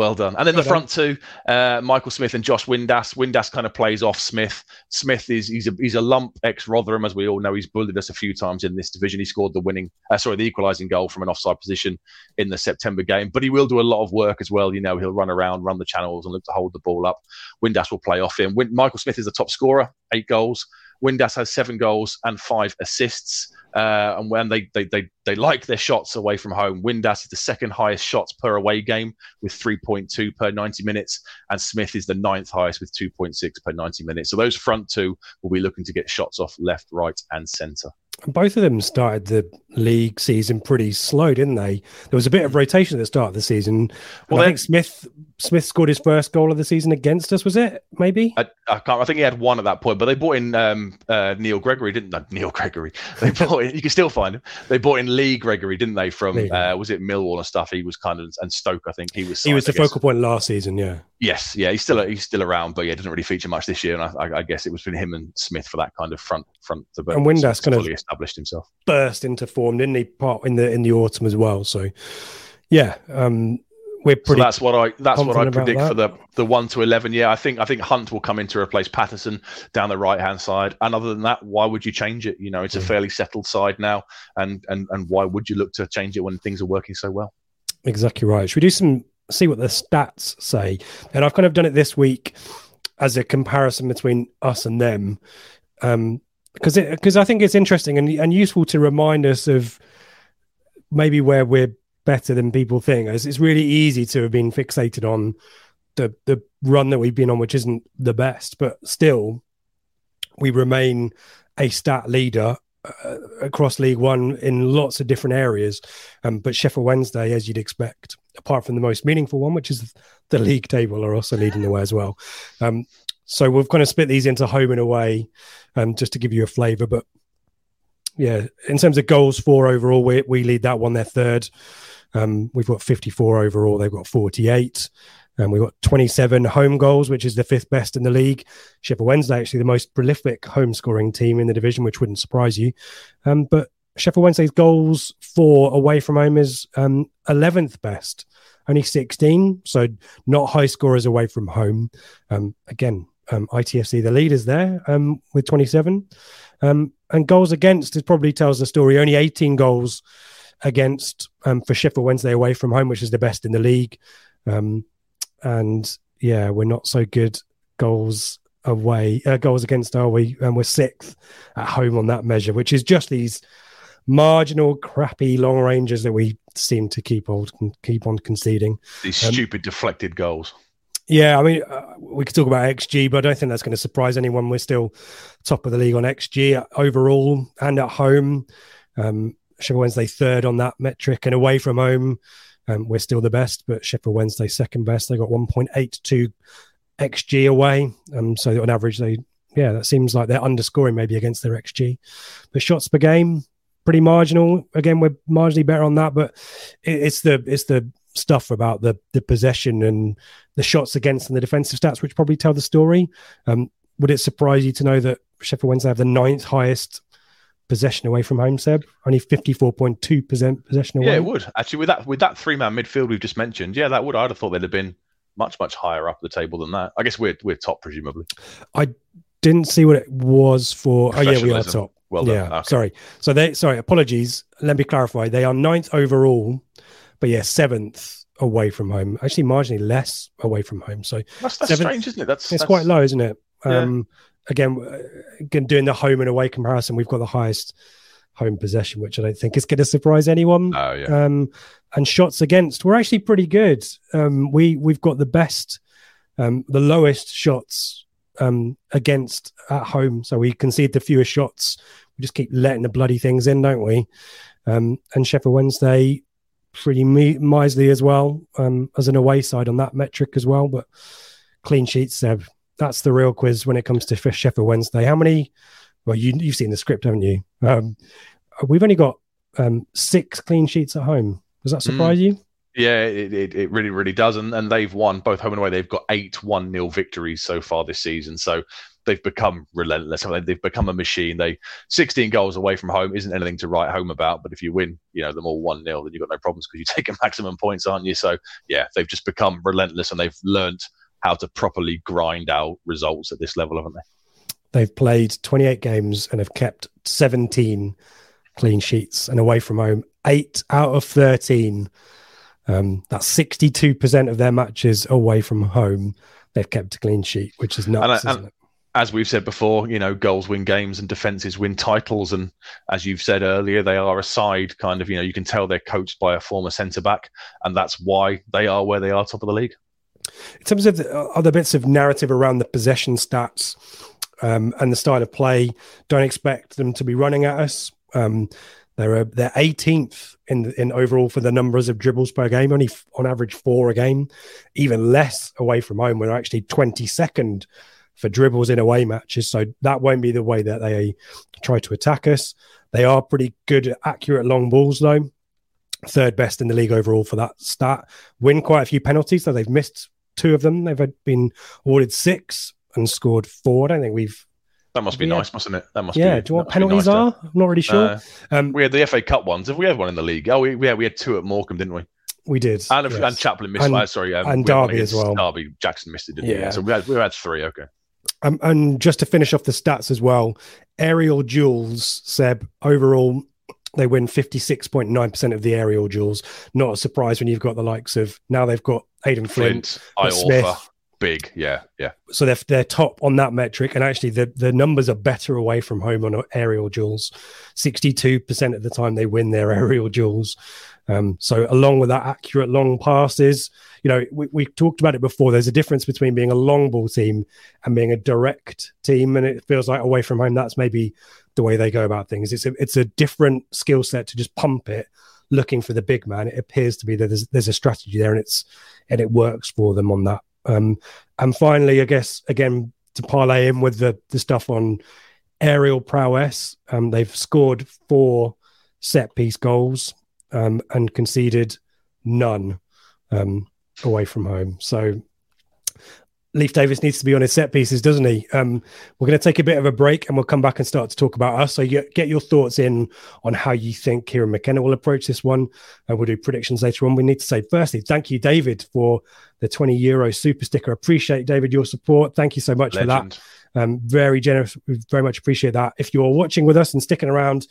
Well done. And then the front two, uh, Michael Smith and Josh Windass. Windass kind of plays off Smith. Smith is he's a he's a lump ex Rotherham, as we all know. He's bullied us a few times in this division. He scored the winning, uh, sorry, the equalising goal from an offside position in the September game. But he will do a lot of work as well. You know, he'll run around, run the channels, and look to hold the ball up. Windass will play off him. Win- Michael Smith is the top scorer, eight goals. Windass has seven goals and five assists. Uh, and when they, they they they like their shots away from home, Windass is the second highest shots per away game with 3.2 per 90 minutes, and Smith is the ninth highest with 2.6 per 90 minutes. So those front two will be looking to get shots off left, right, and centre. Both of them started the league season pretty slow, didn't they? There was a bit of rotation at the start of the season. Well, I think Smith Smith scored his first goal of the season against us. Was it maybe? I, I can't. I think he had one at that point, but they bought in um, uh, Neil Gregory, didn't they? Neil Gregory. They bought in. You can still find him. They bought in Lee Gregory, didn't they? From uh, was it Millwall and stuff? He was kind of and Stoke. I think he was. he was the signed, focal point last season. Yeah. Yes, yeah, he's still he's still around, but yeah, doesn't really feature much this year. And I, I, guess it was been him and Smith for that kind of front front. To, And Windass kind of- established himself. burst into form, didn't he? Part in the in the autumn as well. So, yeah, um, we're So pretty. that's what I that's what I predict for the the one to eleven. Yeah, I think I think Hunt will come in to replace Patterson down the right hand side. And other than that, why would you change it? You know, it's a fairly settled side now, and and and why would you look to change it when things are working so well? Exactly right. Should we do some see what the stats say? And I've kind of done it this week as a comparison between us and them, um, because because I think it's interesting and and useful to remind us of maybe where we're better than people think. It's, it's really easy to have been fixated on the the run that we've been on, which isn't the best, but still, we remain a stat leader uh, across League One in lots of different areas. Um, but Sheffield Wednesday, as you'd expect, apart from the most meaningful one, which is the league table, are also leading the way as well. Um, so we've kind of split these into home and away, um, just to give you a flavour. But yeah, in terms of goals for overall, we, we lead that one. They're third. Um, we've got 54 overall. They've got 48. And we've got 27 home goals, which is the fifth best in the league. Sheffield Wednesday, actually, the most prolific home scoring team in the division, which wouldn't surprise you. Um, but Sheffield Wednesday's goals for away from home is um, 11th best, only 16. So not high scorers away from home. Um, again, um, ITFC, the leaders there um, with 27. Um, and goals against, it probably tells the story. Only 18 goals against um, for Sheffield Wednesday away from home, which is the best in the league. Um, and yeah, we're not so good goals away, uh, goals against, are we? And we're sixth at home on that measure, which is just these marginal, crappy long ranges that we seem to keep on keep on conceding. These Um, stupid deflected goals. Yeah, I mean, uh, we could talk about XG, but I don't think that's going to surprise anyone. We're still top of the league on XG overall and at home. Um, Sheffield Wednesday third on that metric, and away from home, um, we're still the best, but Sheffield Wednesday second best. They got 1.82 XG away. Um, so on average, they yeah, that seems like they're underscoring maybe against their XG. But shots per game, pretty marginal. Again, we're marginally better on that, but it, it's the it's the stuff about the the possession and the shots against and the defensive stats, which probably tell the story. Um, would it surprise you to know that Sheffield Wednesday have the ninth highest possession away from home, Seb? Only fifty four point two percent possession away. Yeah, it would actually with that with that three man midfield we've just mentioned. Yeah, that would. I'd have thought they'd have been much much higher up the table than that. I guess we're we're top presumably. I didn't see what it was for. Oh yeah, we are top. Well done. yeah, Okay. sorry. So they sorry, apologies. Let me clarify. They are ninth overall, but yeah, seventh away from home. Actually, marginally less away from home. So That's, that's Seventh- strange, isn't it? That's it's that's- quite low, isn't it? Yeah. Um, again, uh, again, doing the home and away comparison, we've got the highest home possession, which I don't think is going to surprise anyone. Oh yeah. Um, and shots against, we're actually pretty good. Um, we we've got the best, um, the lowest shots um, against at home, so we concede the fewest shots. We just keep letting the bloody things in, don't we? Um, and Sheffield Wednesday, pretty mi- miserly as well um, as an away side on that metric as well. But clean sheets, Seb, that's the real quiz when it comes to Fish Sheffield Wednesday. How many? Well, you you've seen the script, haven't you? Um, we've only got um, six clean sheets at home. Does that surprise you? Yeah, it, it, it really, really does. And, and they've won both home and away. They've got eight 1 0 victories so far this season. So they've become relentless. I mean, they've become a machine. They 16 goals away from home isn't anything to write home about. But if you win, you know them all one 0 then you've got no problems because you're taking maximum points, aren't you? So yeah, they've just become relentless and they've learned how to properly grind out results at this level, haven't they? They've played 28 games and have kept 17 clean sheets and away from home, eight out of 13. Um, that's 62% of their matches away from home. They've kept a clean sheet, which is nuts. And, and, as we've said before, you know, goals win games and defenses win titles. And as you've said earlier, they are a side kind of, you know, you can tell they're coached by a former centre back, and that's why they are where they are, top of the league. In terms of the other bits of narrative around the possession stats um, and the style of play, don't expect them to be running at us. Um, they're they're 18th in in overall for the numbers of dribbles per game, only on average four a game, even less away from home. We're actually 22nd for dribbles in away matches, so that won't be the way that they try to attack us. They are pretty good at accurate long balls, though. Third best in the league overall for that stat. Win quite a few penalties, so they've missed two of them. They've been awarded six and scored four. I don't think we've that must be yeah. nice, mustn't it? That must be. yeah. Be, do you what penalties nice are? I'm not really sure. Uh, um, we had the FA Cup ones. Have we had one in the league? Oh, we, yeah, we had two at Morecambe, didn't we? We did. And, yes. and Chaplin missed. And, uh, sorry, um, and Derby as well. Derby, Jackson missed it, didn't yeah. he? So we had we had three. Okay. Um, and just to finish off the stats as well, aerial duels, Seb, overall, they win 56.9% of the aerial duels. Not a surprise when you've got the likes of now they've got Aden Flint, Flint Smith, big. Yeah, yeah. So they're they're top on that metric, and actually the the numbers are better away from home on aerial duels. Sixty two percent of the time they win their aerial duels. Um, so along with that accurate long passes, you know, we, we talked about it before. There's a difference between being a long ball team and being a direct team, and it feels like away from home that's maybe the way they go about things. It's a it's a different skill set to just pump it, looking for the big man. It appears to be that there's there's a strategy there, and it's and it works for them on that um, and finally, I guess again to parlay in with the the stuff on aerial prowess, um, they've scored four set piece goals um, and conceded none um, away from home. So Leif Davis needs to be on his set pieces, doesn't he? Um, we're going to take a bit of a break and we'll come back and start to talk about us. So you get your thoughts in on how you think Kieran McKenna will approach this one. And we'll do predictions later on. We need to say, firstly, thank you, David, for the 20 euro super sticker. Appreciate, David, your support. Thank you so much Legend. for that. Um, very generous. We very much appreciate that. If you're watching with us and sticking around,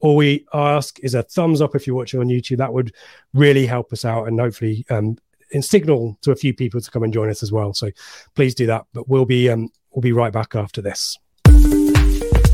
all we ask is a thumbs up if you're watching on YouTube. That would really help us out and hopefully um, signal to a few people to come and join us as well. So please do that. But we'll be um, we'll be right back after this.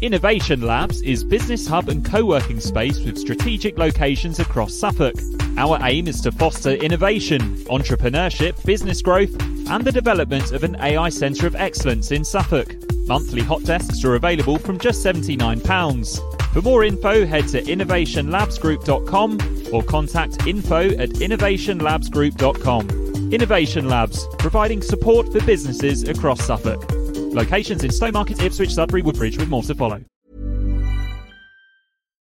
Innovation Labs is business hub and co-working space with strategic locations across Suffolk. Our aim is to foster innovation, entrepreneurship, business growth, and the development of an AI centre of excellence in Suffolk. Monthly hot desks are available from just £79. For more info, head to innovationlabsgroup.com or contact info at innovationlabsgroup.com. Innovation Labs, providing support for businesses across Suffolk. Locations in Stowmarket, Ipswich, Sudbury, Woodbridge, with more to follow.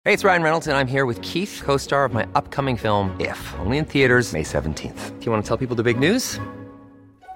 Hey, it's Ryan Reynolds, and I'm here with Keith, co star of my upcoming film, If, only in theaters, May 17th. Do you want to tell people the big news?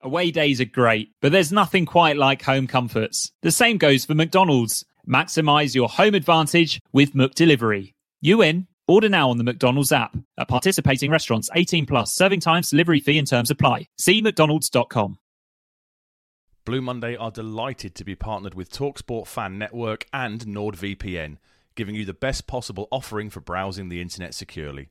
Away days are great, but there's nothing quite like home comforts. The same goes for McDonald's. Maximize your home advantage with McDelivery. You in? Order now on the McDonald's app. At participating restaurants, 18 plus, serving times, delivery fee and terms apply. See McDonald's.com. Blue Monday are delighted to be partnered with TalkSport Fan Network and NordVPN, giving you the best possible offering for browsing the internet securely.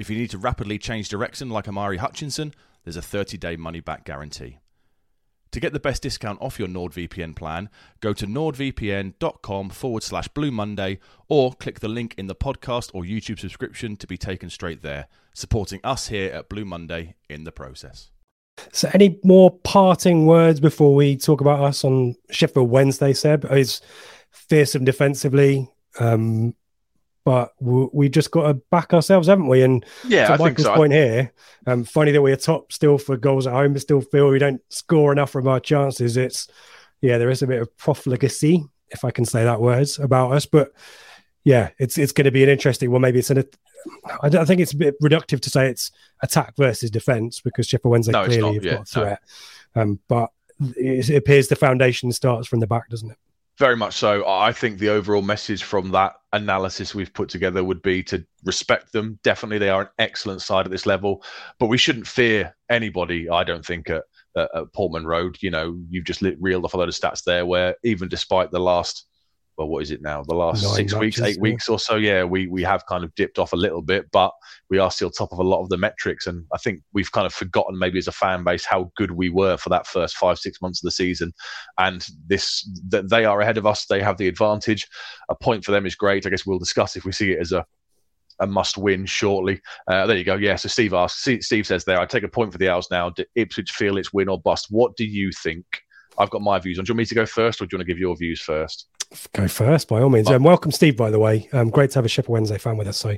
If you need to rapidly change direction like Omari Hutchinson, there's a 30 day money back guarantee. To get the best discount off your NordVPN plan, go to nordvpn.com forward slash Blue Monday or click the link in the podcast or YouTube subscription to be taken straight there, supporting us here at Blue Monday in the process. So, any more parting words before we talk about us on Sheffield Wednesday, Seb? Is fearsome defensively. Um, but we just got to back ourselves, haven't we? And yeah, to I Michael's so. point here, um, funny that we're top still for goals at home, but still feel we don't score enough from our chances. It's yeah, there is a bit of profligacy, if I can say that word, about us. But yeah, it's it's going to be an interesting one. Maybe it's an. I think it's a bit reductive to say it's attack versus defense because Sheffield Wednesday no, clearly have yeah, got a threat. No. Um, but it appears the foundation starts from the back, doesn't it? Very much so. I think the overall message from that analysis we've put together would be to respect them. Definitely, they are an excellent side at this level, but we shouldn't fear anybody. I don't think at, at Portman Road. You know, you've just reeled off a load of stats there, where even despite the last well, what is it now? The last Nine six weeks, eight weeks or so. Yeah, we we have kind of dipped off a little bit, but we are still top of a lot of the metrics. And I think we've kind of forgotten maybe as a fan base how good we were for that first five six months of the season. And this that they are ahead of us. They have the advantage. A point for them is great. I guess we'll discuss if we see it as a a must win shortly. Uh, there you go. Yeah. So Steve asks, Steve says there, I take a point for the Owls now. Do Ipswich feel it's win or bust? What do you think? I've got my views on. Do you want me to go first or do you want to give your views first? Go first, by all means. Um, welcome, Steve, by the way. Um, great to have a Sheffield Wednesday fan with us. So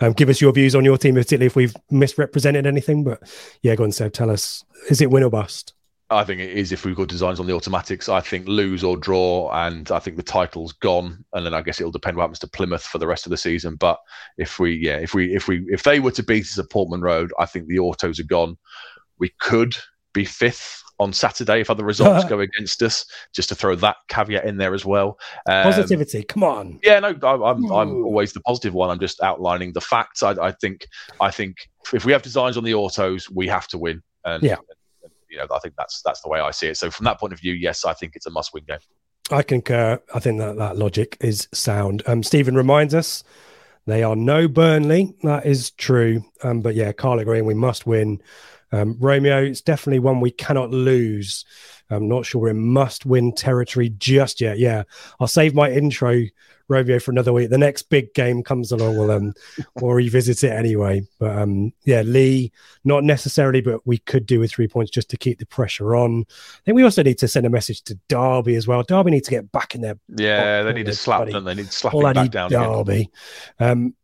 um, give us your views on your team, particularly if we've misrepresented anything. But yeah, go on, Seb. Tell us, is it win or bust? I think it is if we've got designs on the automatics. I think lose or draw, and I think the title's gone. And then I guess it'll depend what happens to Plymouth for the rest of the season. But if we, yeah, if we, if we, if they were to beat us at Portman Road, I think the autos are gone. We could be fifth on Saturday if other results go against us. Just to throw that caveat in there as well. Um, Positivity, come on. Yeah, no, I, am I'm, I'm always the positive one. I'm just outlining the facts. I, I, think I think if we have designs on the autos, we have to win. And, yeah. And, you know, I think that's that's the way I see it. So from that point of view, yes, I think it's a must-win game. I concur. I think that that logic is sound. Um, Stephen reminds us they are no Burnley. That is true. Um, but yeah, Carl agreeing we must win. Um, Romeo, it's definitely one we cannot lose. I'm not sure we're in must win territory just yet. Yeah, I'll save my intro, Romeo, for another week. The next big game comes along, we'll, um, we'll revisit it anyway. But um, yeah, Lee, not necessarily, but we could do with three points just to keep the pressure on. I think we also need to send a message to Derby as well. Derby need to get back in there. Yeah, they need to slap them. They need to slap back down. Derby. Um,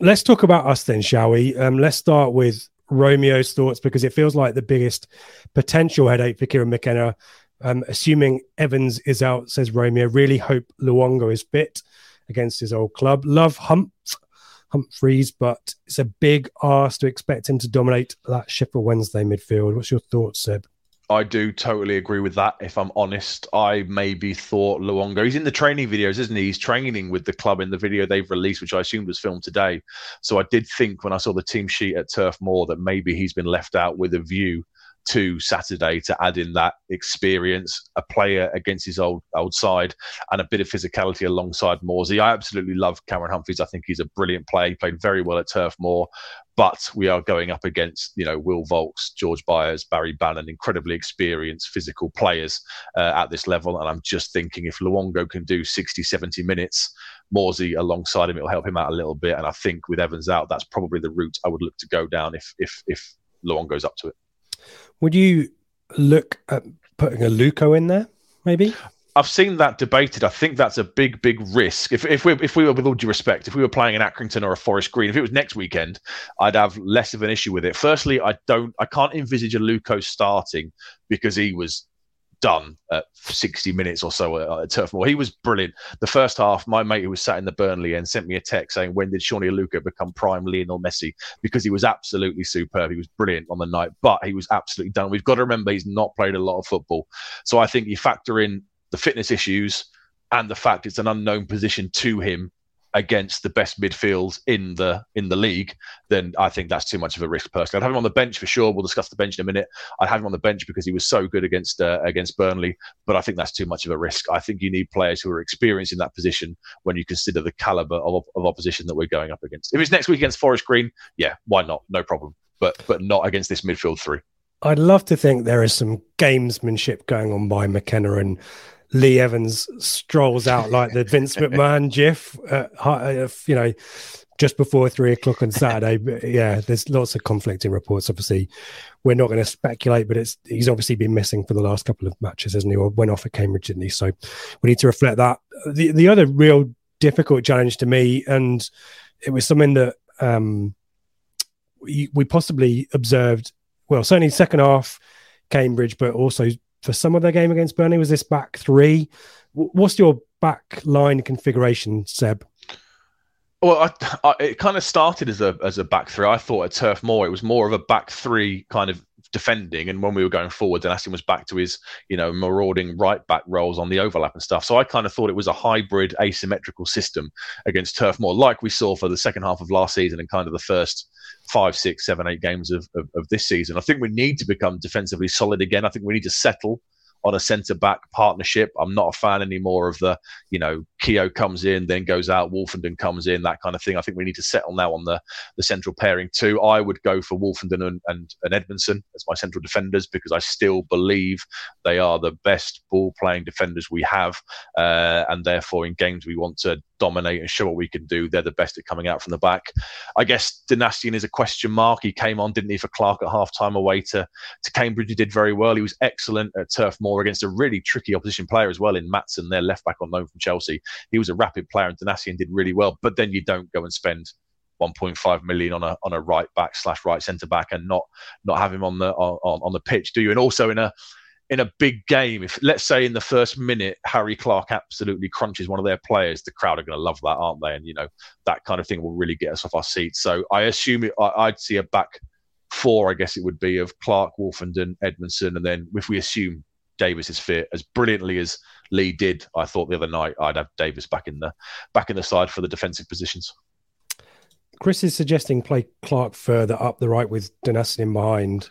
let's talk about us then, shall we? Um, let's start with Romeo's thoughts because it feels like the biggest potential headache for Kieran McKenna. Um, assuming Evans is out, says Romeo. Really hope Luongo is fit against his old club. Love Hump Humphreys, but it's a big ask to expect him to dominate that Sheffield Wednesday midfield. What's your thoughts, Seb? I do totally agree with that. If I'm honest, I maybe thought Luongo. He's in the training videos, isn't he? He's training with the club in the video they've released, which I assumed was filmed today. So I did think when I saw the team sheet at Turf Moor that maybe he's been left out with a view to Saturday to add in that experience, a player against his old old side, and a bit of physicality alongside Morsy. I absolutely love Cameron Humphreys. I think he's a brilliant player. He played very well at Turf Moor, but we are going up against you know Will Vaulks, George Byers, Barry Bannan, incredibly experienced physical players uh, at this level. And I'm just thinking if Luongo can do 60, 70 minutes. Morsy alongside him, it'll help him out a little bit. And I think with Evans out, that's probably the route I would look to go down if if if goes up to it. Would you look at putting Aluko in there, maybe? I've seen that debated. I think that's a big, big risk. If if we if we were with all due respect, if we were playing an Accrington or a Forest Green, if it was next weekend, I'd have less of an issue with it. Firstly, I don't, I can't envisage Aluko starting because he was done at 60 minutes or so at, at Turf Moor. He was brilliant. The first half, my mate who was sat in the Burnley and sent me a text saying, when did Sone Aluko become prime Lionel Messi? Because he was absolutely superb. He was brilliant on the night, but he was absolutely done. We've got to remember he's not played a lot of football. So I think you factor in the fitness issues and the fact it's an unknown position to him against the best midfield in the in the league, then I think that's too much of a risk. Personally, I'd have him on the bench for sure. We'll discuss the bench in a minute. I'd have him on the bench because he was so good against uh, against Burnley, but I think that's too much of a risk. I think you need players who are experienced in that position when you consider the caliber of, of opposition that we're going up against. If it's next week against Forest Green, yeah, why not? No problem. But but not against this midfield three. I'd love to think there is some gamesmanship going on by McKenna and Lee Evans strolls out like the Vince McMahon GIF, uh, you know, just before three o'clock on Saturday. But yeah, there's lots of conflicting reports. Obviously, we're not going to speculate, but it's he's obviously been missing for the last couple of matches, hasn't he? Or went off at Cambridge, didn't he? So we need to reflect that. The the other real difficult challenge to me, and it was something that um, we, we possibly observed. Well, certainly second half Cambridge, but also for some of their game against Burnley? Was this back three? What's your back line configuration, Seb? Well, I, I, it kind of started as a as a back three. I thought at Turf Moor it was more of a back three kind of defending, and when we were going forward, then was back to his you know marauding right back roles on the overlap and stuff. So I kind of thought it was a hybrid asymmetrical system against Turf Moor, like we saw for the second half of last season and kind of the first five, six, seven, eight games of, of, of this season. I think we need to become defensively solid again. I think we need to settle on a centre back partnership. I'm not a fan anymore of the, you know, Keogh comes in, then goes out, Woolfenden comes in, that kind of thing. I think we need to settle now on the the central pairing too. I would go for Woolfenden and, and, and Edmundson as my central defenders because I still believe they are the best ball playing defenders we have, uh, and therefore in games we want to dominate and show what we can do. They're the best at coming out from the back. I guess Donacien is a question mark. He came on, didn't he, for Clark at half time away to, to Cambridge. He did very well. He was excellent at Turf Moor against a really tricky opposition player as well in Maatsen, their left back on loan from Chelsea. He was a rapid player and Donacien did really well. But then you don't go and spend 1.5 million on a on a right back slash right centre back and not not have him on the on, on the pitch, do you? And also in a in a big game, if let's say in the first minute Harry Clark absolutely crunches one of their players, the crowd are going to love that, aren't they? And you know that kind of thing will really get us off our seats. So I assume it, I, would see a back four, I guess it would be of Clark, Woolfenden, Edmundson, and then if we assume Davis is fit as brilliantly as Lee did, I thought the other night I'd have Davis back in the back in the side for the defensive positions. Chris is suggesting play Clark further up the right with Donacien behind.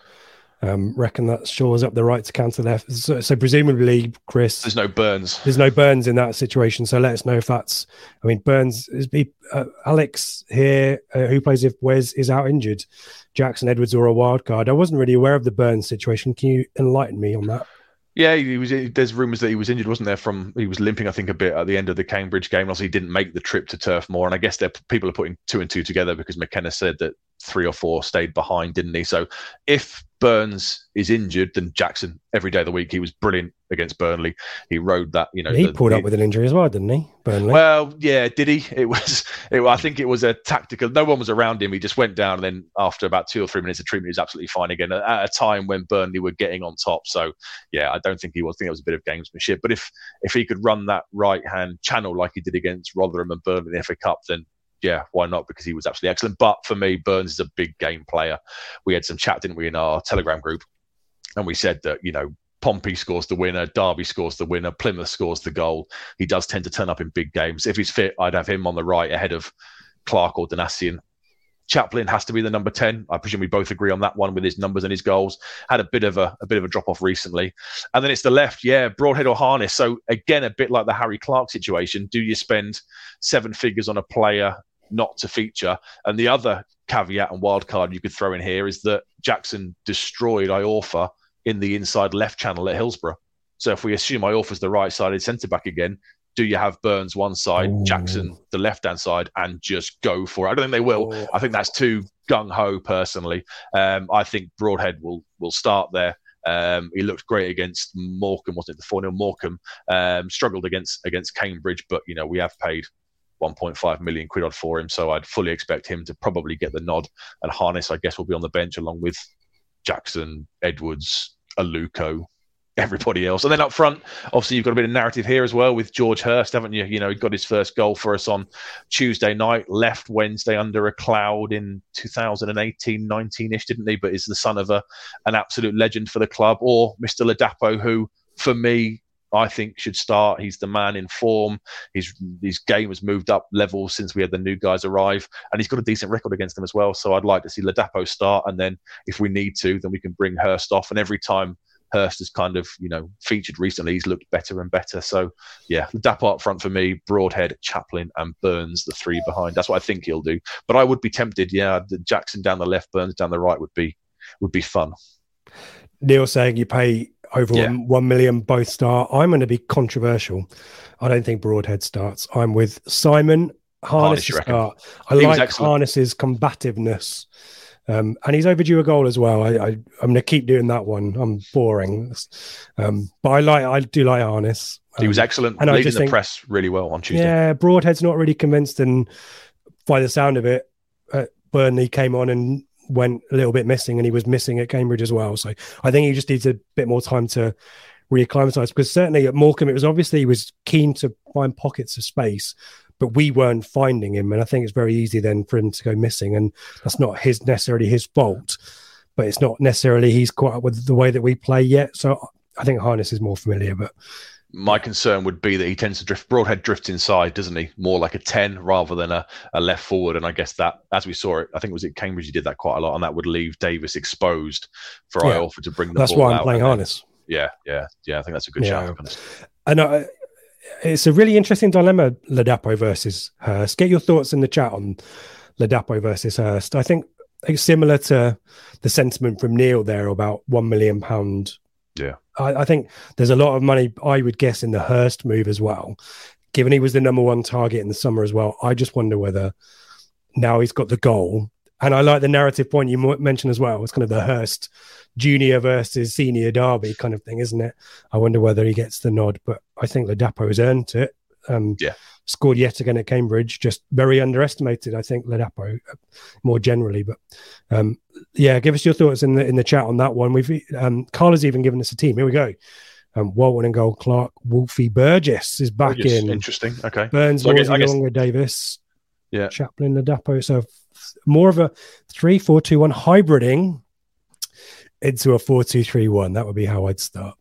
Um, reckon that shores up the right to counter left. So, so, presumably, Chris, there's no Burns. There's no Burns in that situation. So let us know if that's. I mean, Burns is uh, Alex here, uh, who plays if Wes is out injured. Jackson Edwards or a wild card. I wasn't really aware of the Burns situation. Can you enlighten me on that? Yeah, he was. There's rumours that he was injured, wasn't there? From he was limping, I think, a bit at the end of the Cambridge game. Also, he didn't make the trip to Turf Moor, and I guess there people are putting two and two together because McKenna said that three or four stayed behind, didn't he? So if Burns is injured, then Jackson every day of the week he was brilliant against Burnley. He rode that, you know. He the, pulled up with an injury as well, didn't he? Burnley. Well, yeah, did he? It was. It, I think it was a tactical. No one was around him. He just went down, and then after about two or three minutes of treatment, he was absolutely fine again. At a time when Burnley were getting on top, so yeah, I don't think he was. I think it was a bit of gamesmanship. But if if he could run that right hand channel like he did against Rotherham and Burnley in the FA Cup, then yeah, why not? Because he was absolutely excellent. But for me, Burns is a big game player. We had some chat, didn't we, in our Telegram group, and we said that you know Pompey scores the winner, Derby scores the winner, Plymouth scores the goal. He does tend to turn up in big games. If he's fit, I'd have him on the right ahead of Clark or Donacien. Chaplin has to be the number 10. I presume we both agree on that one with his numbers and his goals. Had a bit of a, a bit of a drop off recently. And then it's the left, yeah, Broadhead or Harness. So again, a bit like the Harry Clark situation. Do you spend seven figures on a player not to feature. And the other caveat and wild card you could throw in here is that Jackson destroyed Iorfa in the inside left channel at Hillsborough. So if we assume Iorfa's the right sided centre back again, do you have Burns one side, Ooh. Jackson the left hand side, and just go for it? I don't think they will. Ooh. I think that's too gung ho. Personally, um, I think Broadhead will will start there. Um, he looked great against Morecambe, wasn't it? The 4 0 Morecambe. Um, struggled against against Cambridge, but you know we have paid 1.5 million quid odd for him. So I'd fully expect him to probably get the nod. And Harness, I guess, will be on the bench along with Jackson, Edwards, Aluko, everybody else. And then up front, obviously, you've got a bit of narrative here as well with George Hirst, haven't you? You know, he got his first goal for us on Tuesday night, left Wednesday under a cloud in 2018, 19 ish, didn't he? But is the son of a an absolute legend for the club, or Mr. Ladapo, who for me I think should start. He's the man in form. His his game has moved up levels since we had the new guys arrive, and he's got a decent record against them as well. So I'd like to see Ladapo start, and then if we need to, then we can bring Hirst off. And every time Hirst has kind of you know featured recently, he's looked better and better. So yeah, Ladapo up front for me, Broadhead, Chaplin, and Burns, the three behind. That's what I think he'll do. But I would be tempted. Yeah, Jackson down the left, Burns down the right would be would be fun. Neil saying you pay over yeah. one, 1 million both start. I'm going to be controversial. I don't think Broadhead starts. I'm with Simon Harness, Harness start. I he like Harness's combativeness. Um, and he's overdue a goal as well. I, I, am going to keep doing that one. I'm boring, um, but I like. I do like Harness. Um, he was um, excellent, and leading the think, press really well on Tuesday. Yeah, Broadhead's not really convinced, and by the sound of it, uh, Burnley came on and went a little bit missing, and he was missing at Cambridge as well. So I think he just needs a bit more time to reacclimatize because certainly at Morecambe, it was obviously he was keen to find pockets of space, but we weren't finding him. And I think it's very easy then for him to go missing, and that's not his necessarily his fault, but it's not necessarily he's caught up with the way that we play yet. So I think Harness is more familiar, but my concern would be that he tends to drift. Broadhead drifts inside, doesn't he? More like a ten rather than a, a left forward. And I guess that, as we saw it, I think it was at Cambridge, he did that quite a lot, and that would leave Davis exposed for yeah. Iorfa to bring the that's ball why I'm playing harness. Yeah, yeah, yeah. I think that's a good yeah. shout. And uh, it's a really interesting dilemma, Ladapo versus Hirst. Get your thoughts in the chat on Ladapo versus Hirst. I think it's similar to the sentiment from Neil there about one million pound yeah. I, I, think there's a lot of money, I would guess, in the Hirst move as well. Given he was the number one target in the summer as well, I just wonder whether now he's got the goal. And I like the narrative point you mentioned as well. It's kind of the Hirst junior versus senior derby kind of thing, isn't it? I wonder whether he gets the nod, but I think Ladapo has earned it. Um, yeah scored yet again at Cambridge. Just very underestimated, I think, Ladapo uh, more generally. But um, yeah, give us your thoughts in the in the chat on that one. We've um, Carla's even given us a team. Here we go. Um, Walton and goal. Clark, Wolfie, Burgess is back Burgess. in. Interesting. Okay. Burns, so Lawsy, Longer, Davis. Yeah. Chaplin, Ladapo. So more of a three, four, two, one hybriding into a four, two, three, one. That would be how I'd start.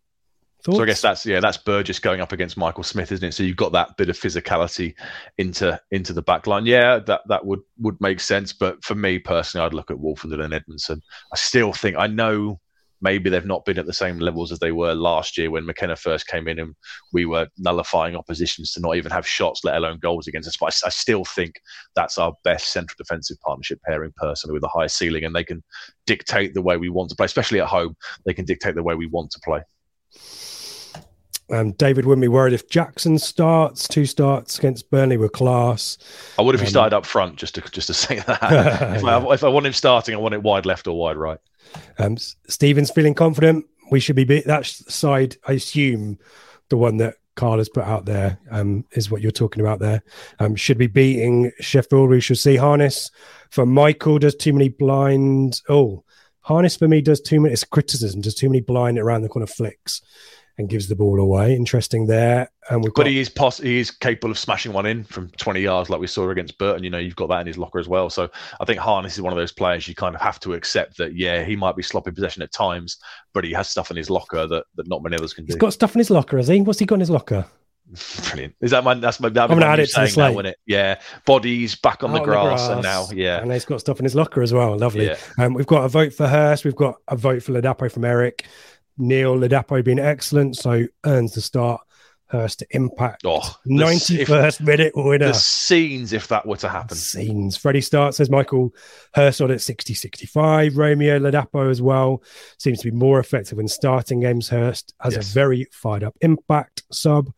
Thoughts? So I guess that's yeah, that's Burgess going up against Michael Smith, isn't it? So you've got that bit of physicality into into the back line. Yeah, that that would would make sense. But for me personally, I'd look at Woolfenden and Edmundson. I still think I know maybe they've not been at the same levels as they were last year when McKenna first came in and we were nullifying oppositions to not even have shots, let alone goals against us. But I, I still think that's our best central defensive partnership pairing personally with a high ceiling, and they can dictate the way we want to play, especially at home. They can dictate the way we want to play. Um, David wouldn't be worried if Jackson starts two starts against Burnley with class. I would if um, he started up front, just to just to say that. if, yeah. I, if, I, want him starting, I want it wide left or wide right. Um, Stephen's feeling confident. We should be that side. I assume the one that Carl has put out there um, is what you're talking about there. Um, should be beating Sheffield. We should see Harness for Michael. Does too many blind. Oh, Harness for me does too many. It's criticism. Does too many blind around the corner flicks and gives the ball away. Interesting there. And we've but got... he is poss- he is capable of smashing one in from 20 yards, like we saw against Burton. You know, you've got that in his locker as well. So I think Harness is one of those players you kind of have to accept that. Yeah, he might be sloppy possession at times, but he has stuff in his locker that, that not many others can do. He's got stuff in his locker, has he? What's he got in his locker? Brilliant. Is that my? That's my. That I'm gonna add it to the slate. Now, it? Yeah. Bodies back on, the, grass, the, grass, and now, yeah. And he's got stuff in his locker as well. Lovely. Yeah. Um, we've got a vote for Hirst. We've got a vote for Ladapo from Eric. Neil Ladapo being excellent, so earns the start. Hirst to impact. Oh, 91st minute winner. The scenes, if that were to happen. Scenes. Freddie starts, says Michael Hirst on at 60 65. Romeo Ladapo as well. Seems to be more effective in starting games. Hirst has yes. a very fired up impact sub.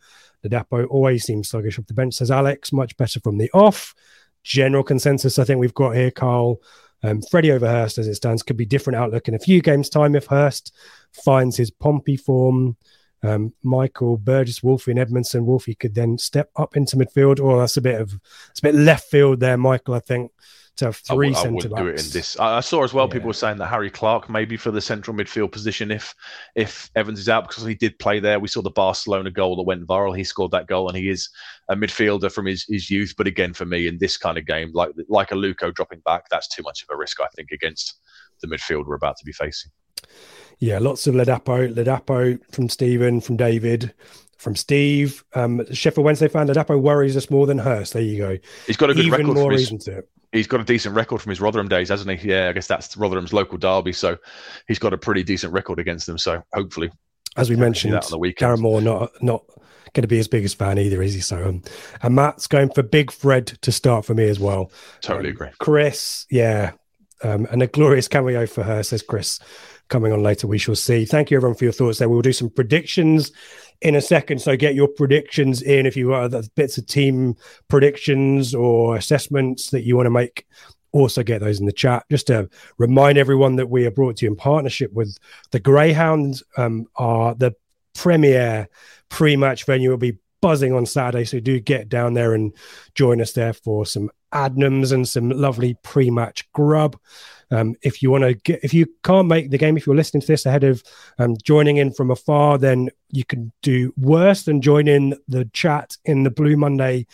Ladapo always seems sluggish off the bench, says Alex. Much better from the off. General consensus, I think we've got here, Carl. Um, Freddie over Hirst, as it stands, could be different outlook in a few games' time if Hirst finds his Pompey form. Um, Michael Burgess, Wolfie, and Edmundson. Wolfie could then step up into midfield. Or oh, that's a bit of it's a bit left field there, Michael. I think to have three I, centre backs. do it in this. I, I saw as well yeah. people were saying that Harry Clark maybe for the central midfield position if if Evans is out because he did play there. We saw the Barcelona goal that went viral. He scored that goal and he is a midfielder from his, his youth. But again, for me in this kind of game, like like Aluko dropping back, that's too much of a risk. I think against the midfield we're about to be facing. Yeah, lots of Ladapo, Ladapo from Stephen, from David. from Steve. Um, Sheffield Wednesday fan, Ladapo worries us more than Hirst. There you go. He's got a good Even record. more his- reason to it. he's got a decent record from his Rotherham days, hasn't he? Yeah, I guess that's Rotherham's local derby, so he's got a pretty decent record against them. So hopefully, As we Can we see mentioned, that on the weekend? Darren Moore not not going to be his biggest fan either, is he? So, um, and Matt's going for Big Fred to start for me as well. totally Um, agree. Chris, yeah, um, and a glorious cameo for her, says Chris. Coming on later, we shall see. Thank you everyone for your thoughts. There, we'll do some predictions in a second. So get your predictions in if you other bits of team predictions or assessments that you want to make. Also get those in the chat. Just to remind everyone that we are brought to you in partnership with the Greyhounds. Um, are the premier pre-match venue will be buzzing on Saturday. So do get down there and join us there for some adnams and some lovely pre-match grub. Um, if you want to get, if you can't make the game, if you're listening to this ahead of um, joining in from afar, then you can do worse than join in the chat in the Blue Monday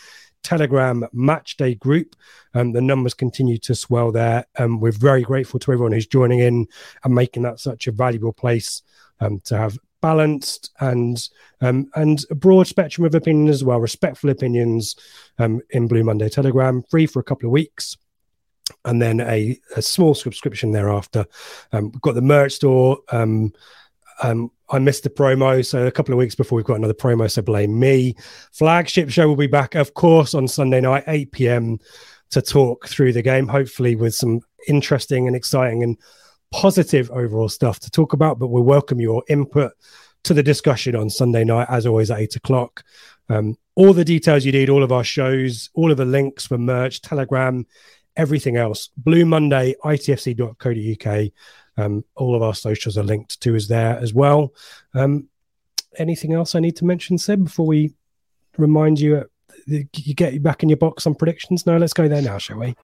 Telegram match day group. Um, the numbers continue to swell there. Um, we're very grateful to everyone who's joining in and making that such a valuable place um, to have balanced and um, and a broad spectrum of opinion as well, respectful opinions um, in Blue Monday Telegram, free for a couple of weeks. And then a, a small subscription thereafter. Um, we've got the merch store. Um, um, I missed the promo, so a couple of weeks before we've got another promo, so blame me. Flagship show will be back, of course, on Sunday night, 8 p.m. to talk through the game, hopefully with some interesting and exciting and positive overall stuff to talk about. But we welcome your input to the discussion on Sunday night, as always, at eight o'clock. Um, all the details you need, all of our shows, all of the links for merch, Telegram, everything else. Blue Monday, itfc.co.uk. Um, all of our socials are linked to us there as well. Um, anything else I need to mention, Seb, before we remind you, uh, you get back in your box on predictions? No, let's go there now, shall we?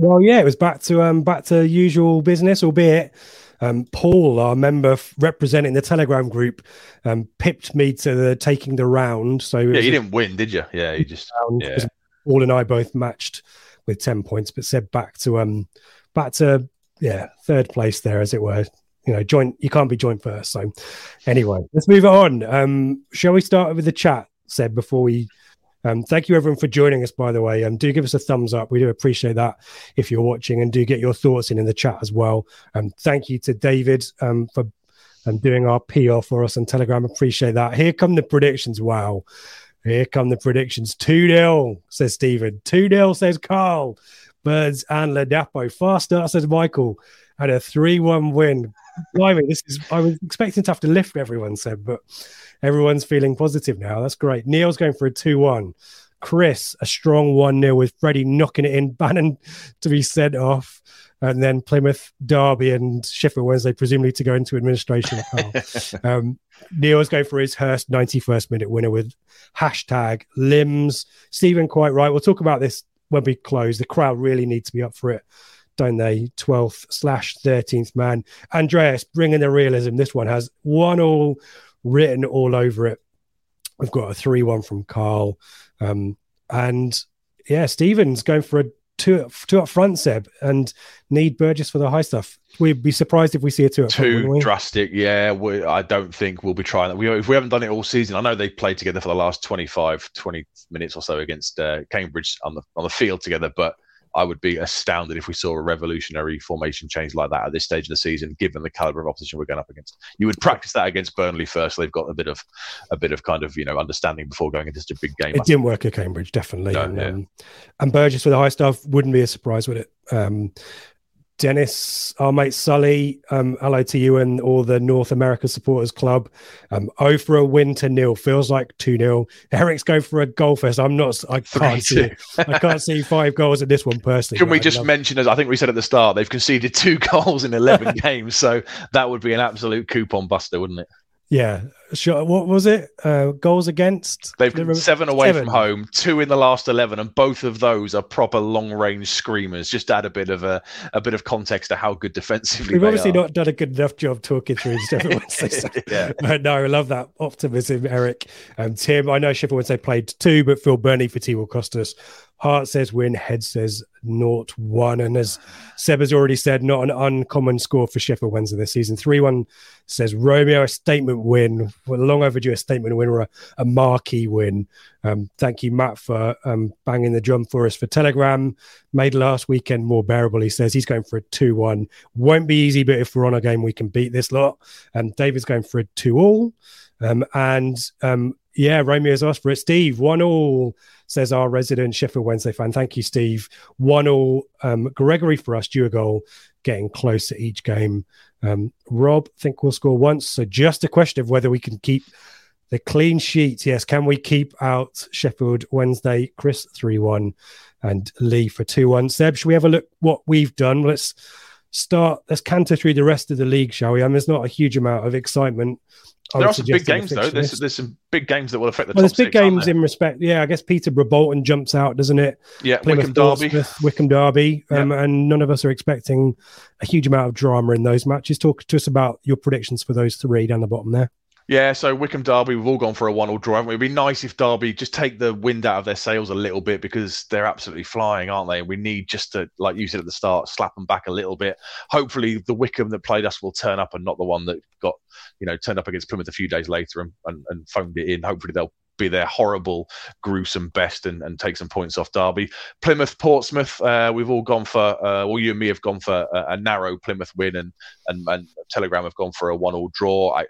Well, yeah, it was back to um back to usual business, albeit um, Paul, our member f- representing the Telegram group, um, pipped me to the taking the round. So Yeah, you didn't win, did you? Yeah, you just yeah. Paul and I both matched with ten points, but said back to um back to yeah third place there as it were. You know, joint you can't be joint first. So anyway, let's move on. Um, shall we start with the chat, Said before we um, thank you everyone for joining us, by the way. Um, do give us a thumbs up. We do appreciate that if you're watching, and do get your thoughts in in the chat as well. Um, thank you to David um, for um, doing our PR for us on Telegram. Appreciate that. Here come the predictions. Wow. Here come the predictions. 2 0, says Stephen. 2 0, says Carl. Birds and Ladapo. Fast start, says Michael. And a 3 1 win. Blimey, this is, I was expecting to have to lift everyone said, but everyone's feeling positive now. That's great. Neil's going for a 2 1. Chris, a strong 1 0 with Freddie knocking it in, Bannan to be sent off. And then Plymouth, Derby, and Sheffield Wednesday, presumably to go into administration. um, Neil's going for his Hirst 91st minute winner with hashtag limbs. Stephen, quite right. We'll talk about this when we close. The crowd really need to be up for it, don't they? 12th slash 13th man. Andreas, bringing the realism. This one has one all written all over it. We've got a 3 1 from Carl. Um, and yeah, Stevens going for a two, two up front, Seb, and need Burgess for the high stuff. We'd be surprised if we see a two up front. too wouldn't drastic. Yeah, we, I don't think we'll be trying that. We, if we haven't done it all season, I know they played together for the last 25, 20 minutes or so against uh, Cambridge on the on the field together, but. I would be astounded if we saw a revolutionary formation change like that at this stage of the season, given the caliber of opposition we're going up against. You would practice that against Burnley first. So they've got a bit of a bit of kind of you know understanding before going into such a big game. It didn't work at Cambridge, definitely. No, and, yeah. um, and Burgess with the high stuff wouldn't be a surprise would it. Um, Dennis, our mate Sully, um, hello to you and all the North America Supporters Club. Um, oh for a win to nil feels like two 0 Eric's going for a goal fest. I'm not. I can't see. I can't see five goals in this one personally. Can we just mention, as I think we said at the start, they've conceded two goals in 11 games. So that would be an absolute coupon buster, wouldn't it? Yeah, sure. What was it? Uh, goals against? They've Liverpool- seven away Seven. from home, two in the last 11, and both of those are proper long range screamers. Just add a bit of a, a bit of context to how good defensively We've obviously are. not done a good enough job talking through Sheffield Wednesday. so- Yeah. Uh, no, I love that optimism, Eric. and Tim, I know Sheffield Wednesday played two, but Phil Burney for T will cost us Heart says win, head says naught one. And as Seb has already said, not an uncommon score for Sheffield Wednesday this season. 3 1 says Romeo, a statement win. Well, long overdue a statement win or a, a marquee win. Um, thank you, Matt, for um, banging the drum for us for Telegram. Made last weekend more bearable. He says he's going for a 2 1. Won't be easy, but if we're on a game, we can beat this lot. Um, David's going for a 2 all. Um, and um, yeah, Romeo's asked for it. Steve, 1 all says our resident Sheffield Wednesday fan. Thank you, Steve. One all. Um, Gregory for us, due a goal, getting close to each game. Um, Rob, think we'll score once. So just a question of whether we can keep the clean sheet. Yes, can we keep out Sheffield Wednesday? Chris three one, and Lee for two one. Seb, should we have a look what we've done? Let's start. Let's canter through the rest of the league, shall we? I mean, there's not a huge amount of excitement there are some big games though. There's, there's some big games that will affect the. Well, there's big six, games in respect. Yeah, I guess Peterborough Bolton jumps out, doesn't it? Yeah, Plymouth Wycombe Derby, Wycombe Derby, um, yeah. and none of us are expecting a huge amount of drama in those matches. Talk to us about your predictions for those three down the bottom there. Yeah, so Wycombe Derby, we've all gone for a one-all draw. haven't we? It'd be nice if Derby just take the wind out of their sails a little bit because they're absolutely flying, aren't they? We need just to, like you said at the start, slap them back a little bit. Hopefully, the Wycombe that played us will turn up and not the one that got, you know, turned up against Plymouth a few days later and, and, and phoned it in. Hopefully, they'll be their horrible, gruesome best and, and take some points off Derby. Plymouth, Portsmouth, uh, we've all gone for, uh, well, you and me have gone for a, a narrow Plymouth win, and, and, and Telegram have gone for a one-all draw. I,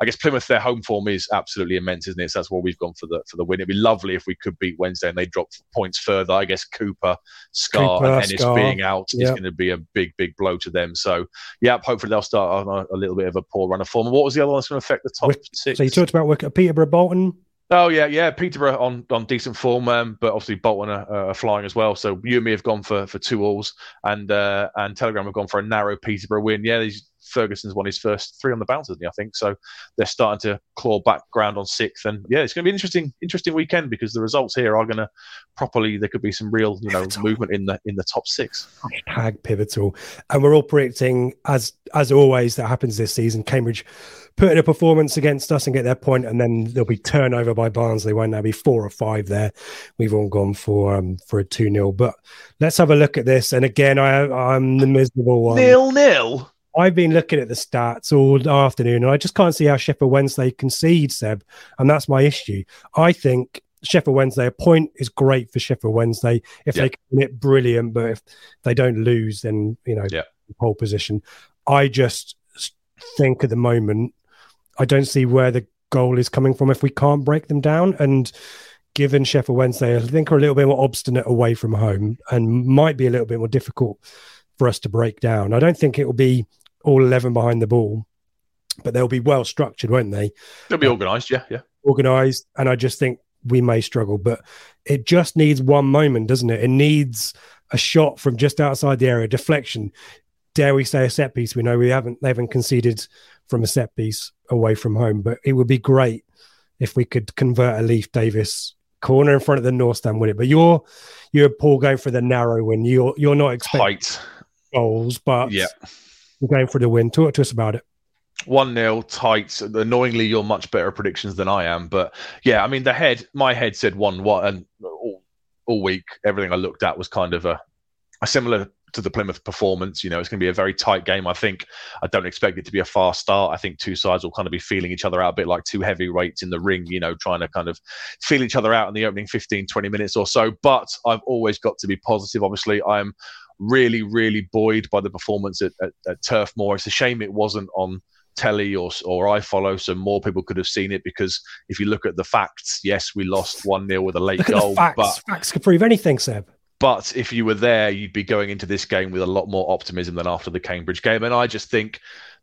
I guess Plymouth, their home form is absolutely immense, isn't it? So that's why we've gone for the for the win. It'd be lovely if we could beat Wednesday and they drop points further. I guess Cooper, Scarr, Cooper, and Ennis Scarr. being out yep. is going to be a big, big blow to them. So, yeah, hopefully they'll start on a, a, little bit of a poor run of form. What was the other one that's going to affect the top six? So you talked about Peterborough Bolton. Oh yeah, yeah. Peterborough on, on decent form, um, but obviously Bolton are, are, flying as well. So you and me have gone for, for two alls, and uh, and Telegram have gone for a narrow Peterborough win. Yeah, these Ferguson's won his first three on the bounce, hasn't he? I think so. They're starting to claw back ground on sixth, and yeah, it's going to be an interesting, interesting weekend because the results here are going to properly. There could be some real, you know, pivotal. movement in the in the top six. Hashtag pivotal, and we're all predicting as as always that happens this season. Cambridge put in a performance against us and get their point, and then there'll be turnover by Barnsley. Won't there be four or five there? We've all gone for um, for a two 0 But let's have a look at this. And again, I I'm the miserable one. Nil nil. I've been looking at the stats all afternoon, and I just can't see how Sheffield Wednesday concede, Seb, and that's my issue. I think Sheffield Wednesday, a point is great for Sheffield Wednesday. If yeah. they win it, brilliant. But if they don't lose, then you know, yeah. pole position. I just think at the moment, I don't see where the goal is coming from if we can't break them down. And given Sheffield Wednesday, I think are a little bit more obstinate away from home and might be a little bit more difficult for us to break down. I don't think it will be all 11 behind the ball, but they'll be well structured, won't they? They'll be organised, yeah, yeah. Organised. And I just think we may struggle, but it just needs one moment, doesn't it? It needs a shot from just outside the area, deflection. Dare we say a set piece? We know we haven't, they haven't conceded from a set piece away from home, but it would be great if we could convert a Leif Davis corner in front of the North Stand with it. But you're, you're Paul going for the narrow one. You're, you're not expecting goals, but yeah you're going for the win. Talk to us about it. One 0 tight. Annoyingly, you're much better predictions than I am. But yeah, I mean, the head, my head said one one, and all, all week, everything I looked at was kind of a, a similar to the Plymouth performance. You know, it's going to be a very tight game. I think I don't expect it to be a fast start. I think two sides will kind of be feeling each other out a bit like two heavyweights in the ring, you know, trying to kind of feel each other out in the opening 15, 20 minutes or so. But I've always got to be positive. Obviously, I'm really, really buoyed by the performance at, at, at Turf Moor. It's a shame it wasn't on telly or or iFollow, so more people could have seen it. Because if you look at the facts, yes, we lost one 0 with a late goal. facts. But facts could prove anything, Seb. But if you were there, you'd be going into this game with a lot more optimism than after the Cambridge game. And I just think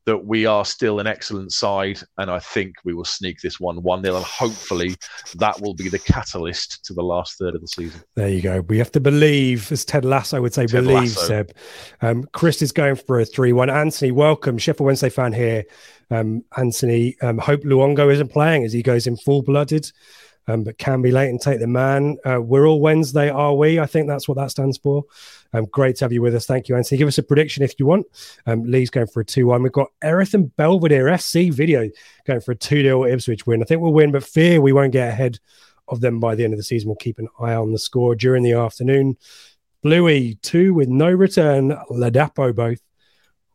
that we are still an excellent side, and I think we will sneak this one 1 0. And hopefully that will be the catalyst to the last third of the season. There you go. We have to believe, as Ted Lasso would say, Ted believe, Lasso. Seb. Um, Chris is going for a 3 1. Anthony, welcome. Sheffield Wednesday fan here. Um, Anthony, um, hope Luongo isn't playing as he goes in full blooded. Um, but can be late and take the man. Uh, we're all Wednesday, are we? I think that's what that stands for. Um, great to have you with us. Thank you, Anthony. Give us a prediction if you want. Um, Lee's going for a 2 1. We've got Erith and Belvedere FC video going for a 2 0 Ipswich win. I think we'll win, but fear we won't get ahead of them by the end of the season. We'll keep an eye on the score during the afternoon. Bluey, two with no return. Ladapo, both.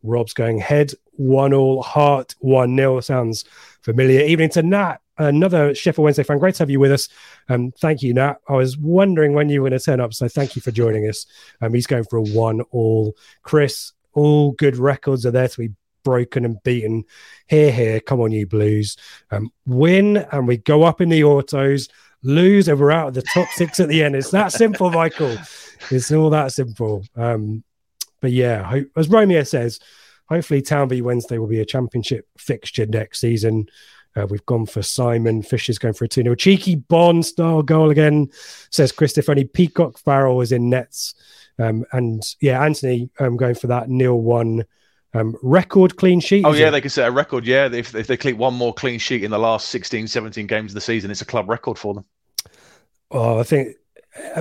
Rob's going head, one all, heart, one nil. Sounds familiar. Evening to Nat, another Sheffield Wednesday fan. Great to have you with us. Um, thank you, Nat. I was wondering when you were going to turn up, so thank you for joining us. Um, he's going for a one all. Chris, all good records are there to be broken and beaten. Here, here, come on, you Blues. Um, win, and we go up in the autos. Lose, and we're out of the top six at the end. It's that simple, Michael. It's all that simple. Um, but yeah, hope, as Romeo says, hopefully Townby Wednesday will be a championship fixture next season. Uh, we've gone for Simon. Fisher's going for a 2 0. Cheeky Bond style goal again, says Christopher. Only Peacock Farrell was in nets. Um, and yeah, Anthony um, going for that nil 1 um, record clean sheet. Oh, yeah, it? they could set a record. Yeah, if, if they keep one more clean sheet in the last 16, 17 games of the season, it's a club record for them. Oh, I think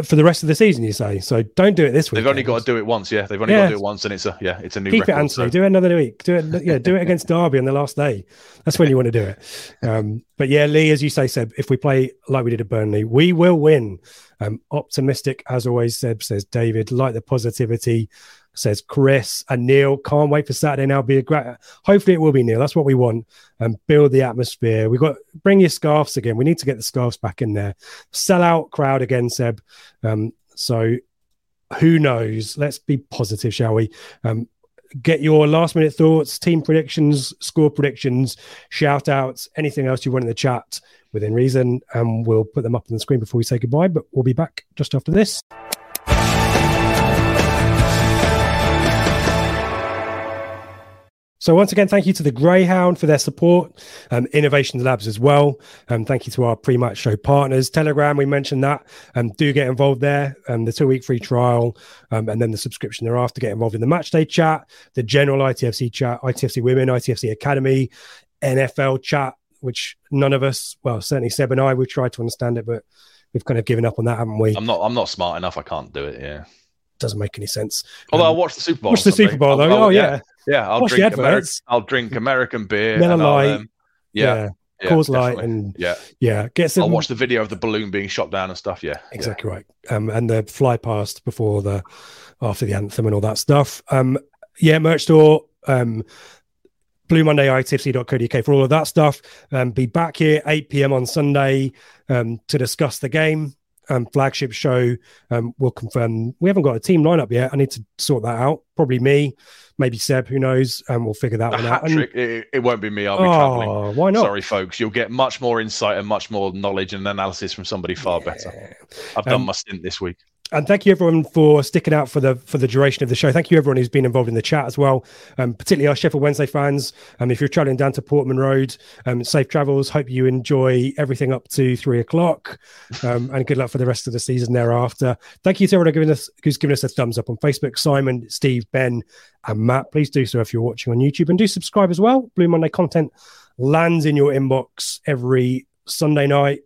for the rest of the season, you say. So don't do it this week. They've only got to do it once. Yeah, they've only Yeah. got to do it once, and it's a yeah, it's a new Keep record. it, Anthony. so- Do it another week. Do it. Yeah, do it against Derby on the last day. That's when you want to do it. Um, but yeah, Lee, as you say, Seb, if we play like we did at Burnley, we will win. Um, optimistic as always, Seb says David. Like the positivity, says Chris and Neil. Can't wait for Saturday now. Be a great. Hopefully, it will be Neil. That's what we want. And build the atmosphere. We got bring your scarves again. We need to get the scarves back in there. Sell out crowd again, Seb. Um, so who knows? Let's be positive, shall we? Um, get your last minute thoughts, team predictions, score predictions, shout outs, anything else you want in the chat within reason, and we'll put them up on the screen before we say goodbye. But we'll be back just after this. So once again, thank you to the Greyhound for their support, um, Innovation Labs as well. Um, thank you to our pre-match show partners, Telegram. We mentioned that. Um, do get involved there. Um, the two-week free trial, um, and then the subscription thereafter. Get involved in the match day chat, the general ITFC chat, ITFC Women, ITFC Academy, NFL chat, which none of us, well, certainly Seb and I, we tried to understand it, but we've kind of given up on that, haven't we? I'm not. I'm not smart enough. I can't do it. Yeah. Doesn't make any sense. Although Um, I watch the Super Bowl. watch the. Super Bowl, I'll- though. I'll- Oh, yeah. Yeah, I'll Watch drink American. adverts. I'll drink American beer. Miller and I'll, Lite. um, yeah, yeah, Coors Light definitely. and yeah. yeah, get some. I'll watch the video of the balloon being shot down and stuff. Yeah, Exactly right. Um, and the fly past before the after the anthem and all that stuff. Um, yeah, merch store. Um, Blue Monday itipsy.co.uk for all of that stuff. Um, be back here 8 p.m. on Sunday um, to discuss the game. Um, flagship show. Um, we'll confirm. We haven't got a team lineup yet. I need to sort that out. Probably me, maybe Seb. Who knows? And we'll figure that The one out. And- It, it won't be me. I'll be Oh, traveling. why not? Sorry, folks. You'll get much more insight and much more knowledge and analysis from somebody far better. I've done Um, my stint this week. And thank you everyone for sticking out for the for the duration of the show. Thank you everyone who's been involved in the chat as well, um, particularly our Sheffield Wednesday fans. Um, if you're traveling down to Portman Road, um, safe travels. Hope you enjoy everything up to three o'clock, um, and good luck for the rest of the season thereafter. Thank you to everyone given us who's given us a thumbs up on Facebook. Simon, Steve, Ben, and Matt. Please do so if you're watching on YouTube, and do subscribe as well. Blue Monday content lands in your inbox every Sunday night,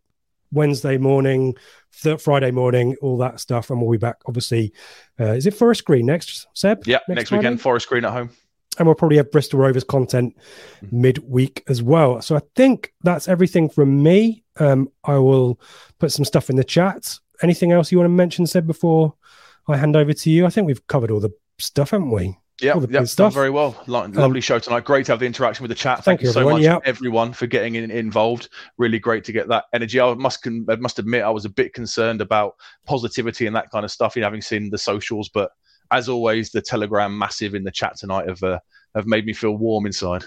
Wednesday morning, th- Friday morning, all that stuff. And we'll be back, obviously. Uh, is it Forest Green next, Seb? Yeah, next, Friday? weekend, Forest Green at home. And we'll probably have Bristol Rovers content Mm-hmm. midweek as well. So I think that's everything from me. Um, I will put some stuff in the chat. Anything else you want to mention, Seb, before I hand over to you? I think we've covered all the stuff, haven't we? Yeah, yeah, done very well. Lo- Lovely show tonight. Great to have the interaction with the chat. Thank, Thank you so everyone. much, Yeah. everyone, for getting in, involved. Really great to get that energy. I must con- I must admit, I was a bit concerned about positivity and that kind of stuff. Know, having seen the socials, but as always, the Telegram massive in the chat tonight have uh, have made me feel warm inside.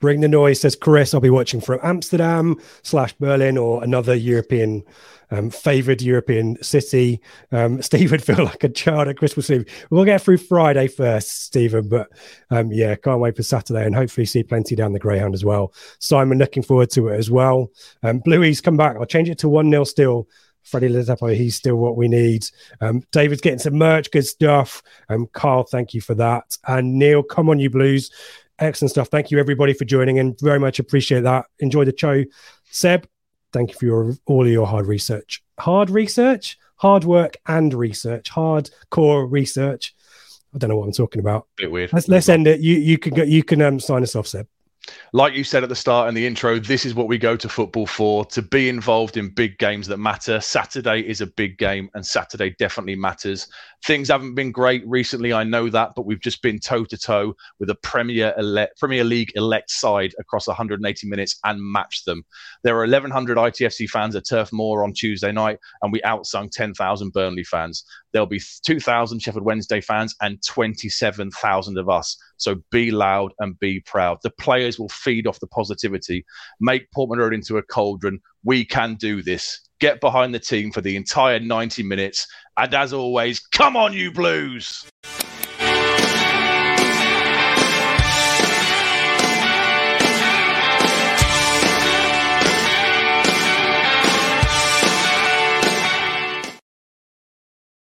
Bring the noise, says Chris. I'll be watching from Amsterdam slash Berlin or another European, um, favored European city. Um, Steve would feel like a child at Christmas Eve. We'll get through Friday first, Stephen, but um, yeah, can't wait for Saturday and hopefully see plenty down the Greyhound as well. Simon, looking forward to it as well. Um, Bluey's come back. I'll change it to 1 0 still. Freddie Ladapo, he's still what we need. Um, David's getting some merch, good stuff. Um, Carl, thank you for that. And Neil, come on, you Blues. Excellent stuff. Thank you, everybody, for joining in. Very much appreciate that. Enjoy the show. Seb, thank you for your all of your hard research. Hard research, hard work, and research. Hard core research. I don't know what I'm talking about. Bit weird. Let's let's end it. You you can go, you can um, sign us off, Seb. Like you said at the start in the intro, this is what we go to football for to be involved in big games that matter. Saturday is a big game, and Saturday definitely matters. Things haven't been great recently, I know that, but we've just been toe to toe with a Premier elect, Premier League elect side across 180 minutes and matched them. There are 1,100 ITFC fans at Turf Moor on Tuesday night, and we outsung 10,000 Burnley fans. There'll be 2,000 Sheffield Wednesday fans and 27,000 of us. So be loud and be proud. The players will feed off the positivity, make Portman Road into a cauldron. We can do this. Get behind the team for the entire 90 minutes. And as always, come on, you Blues!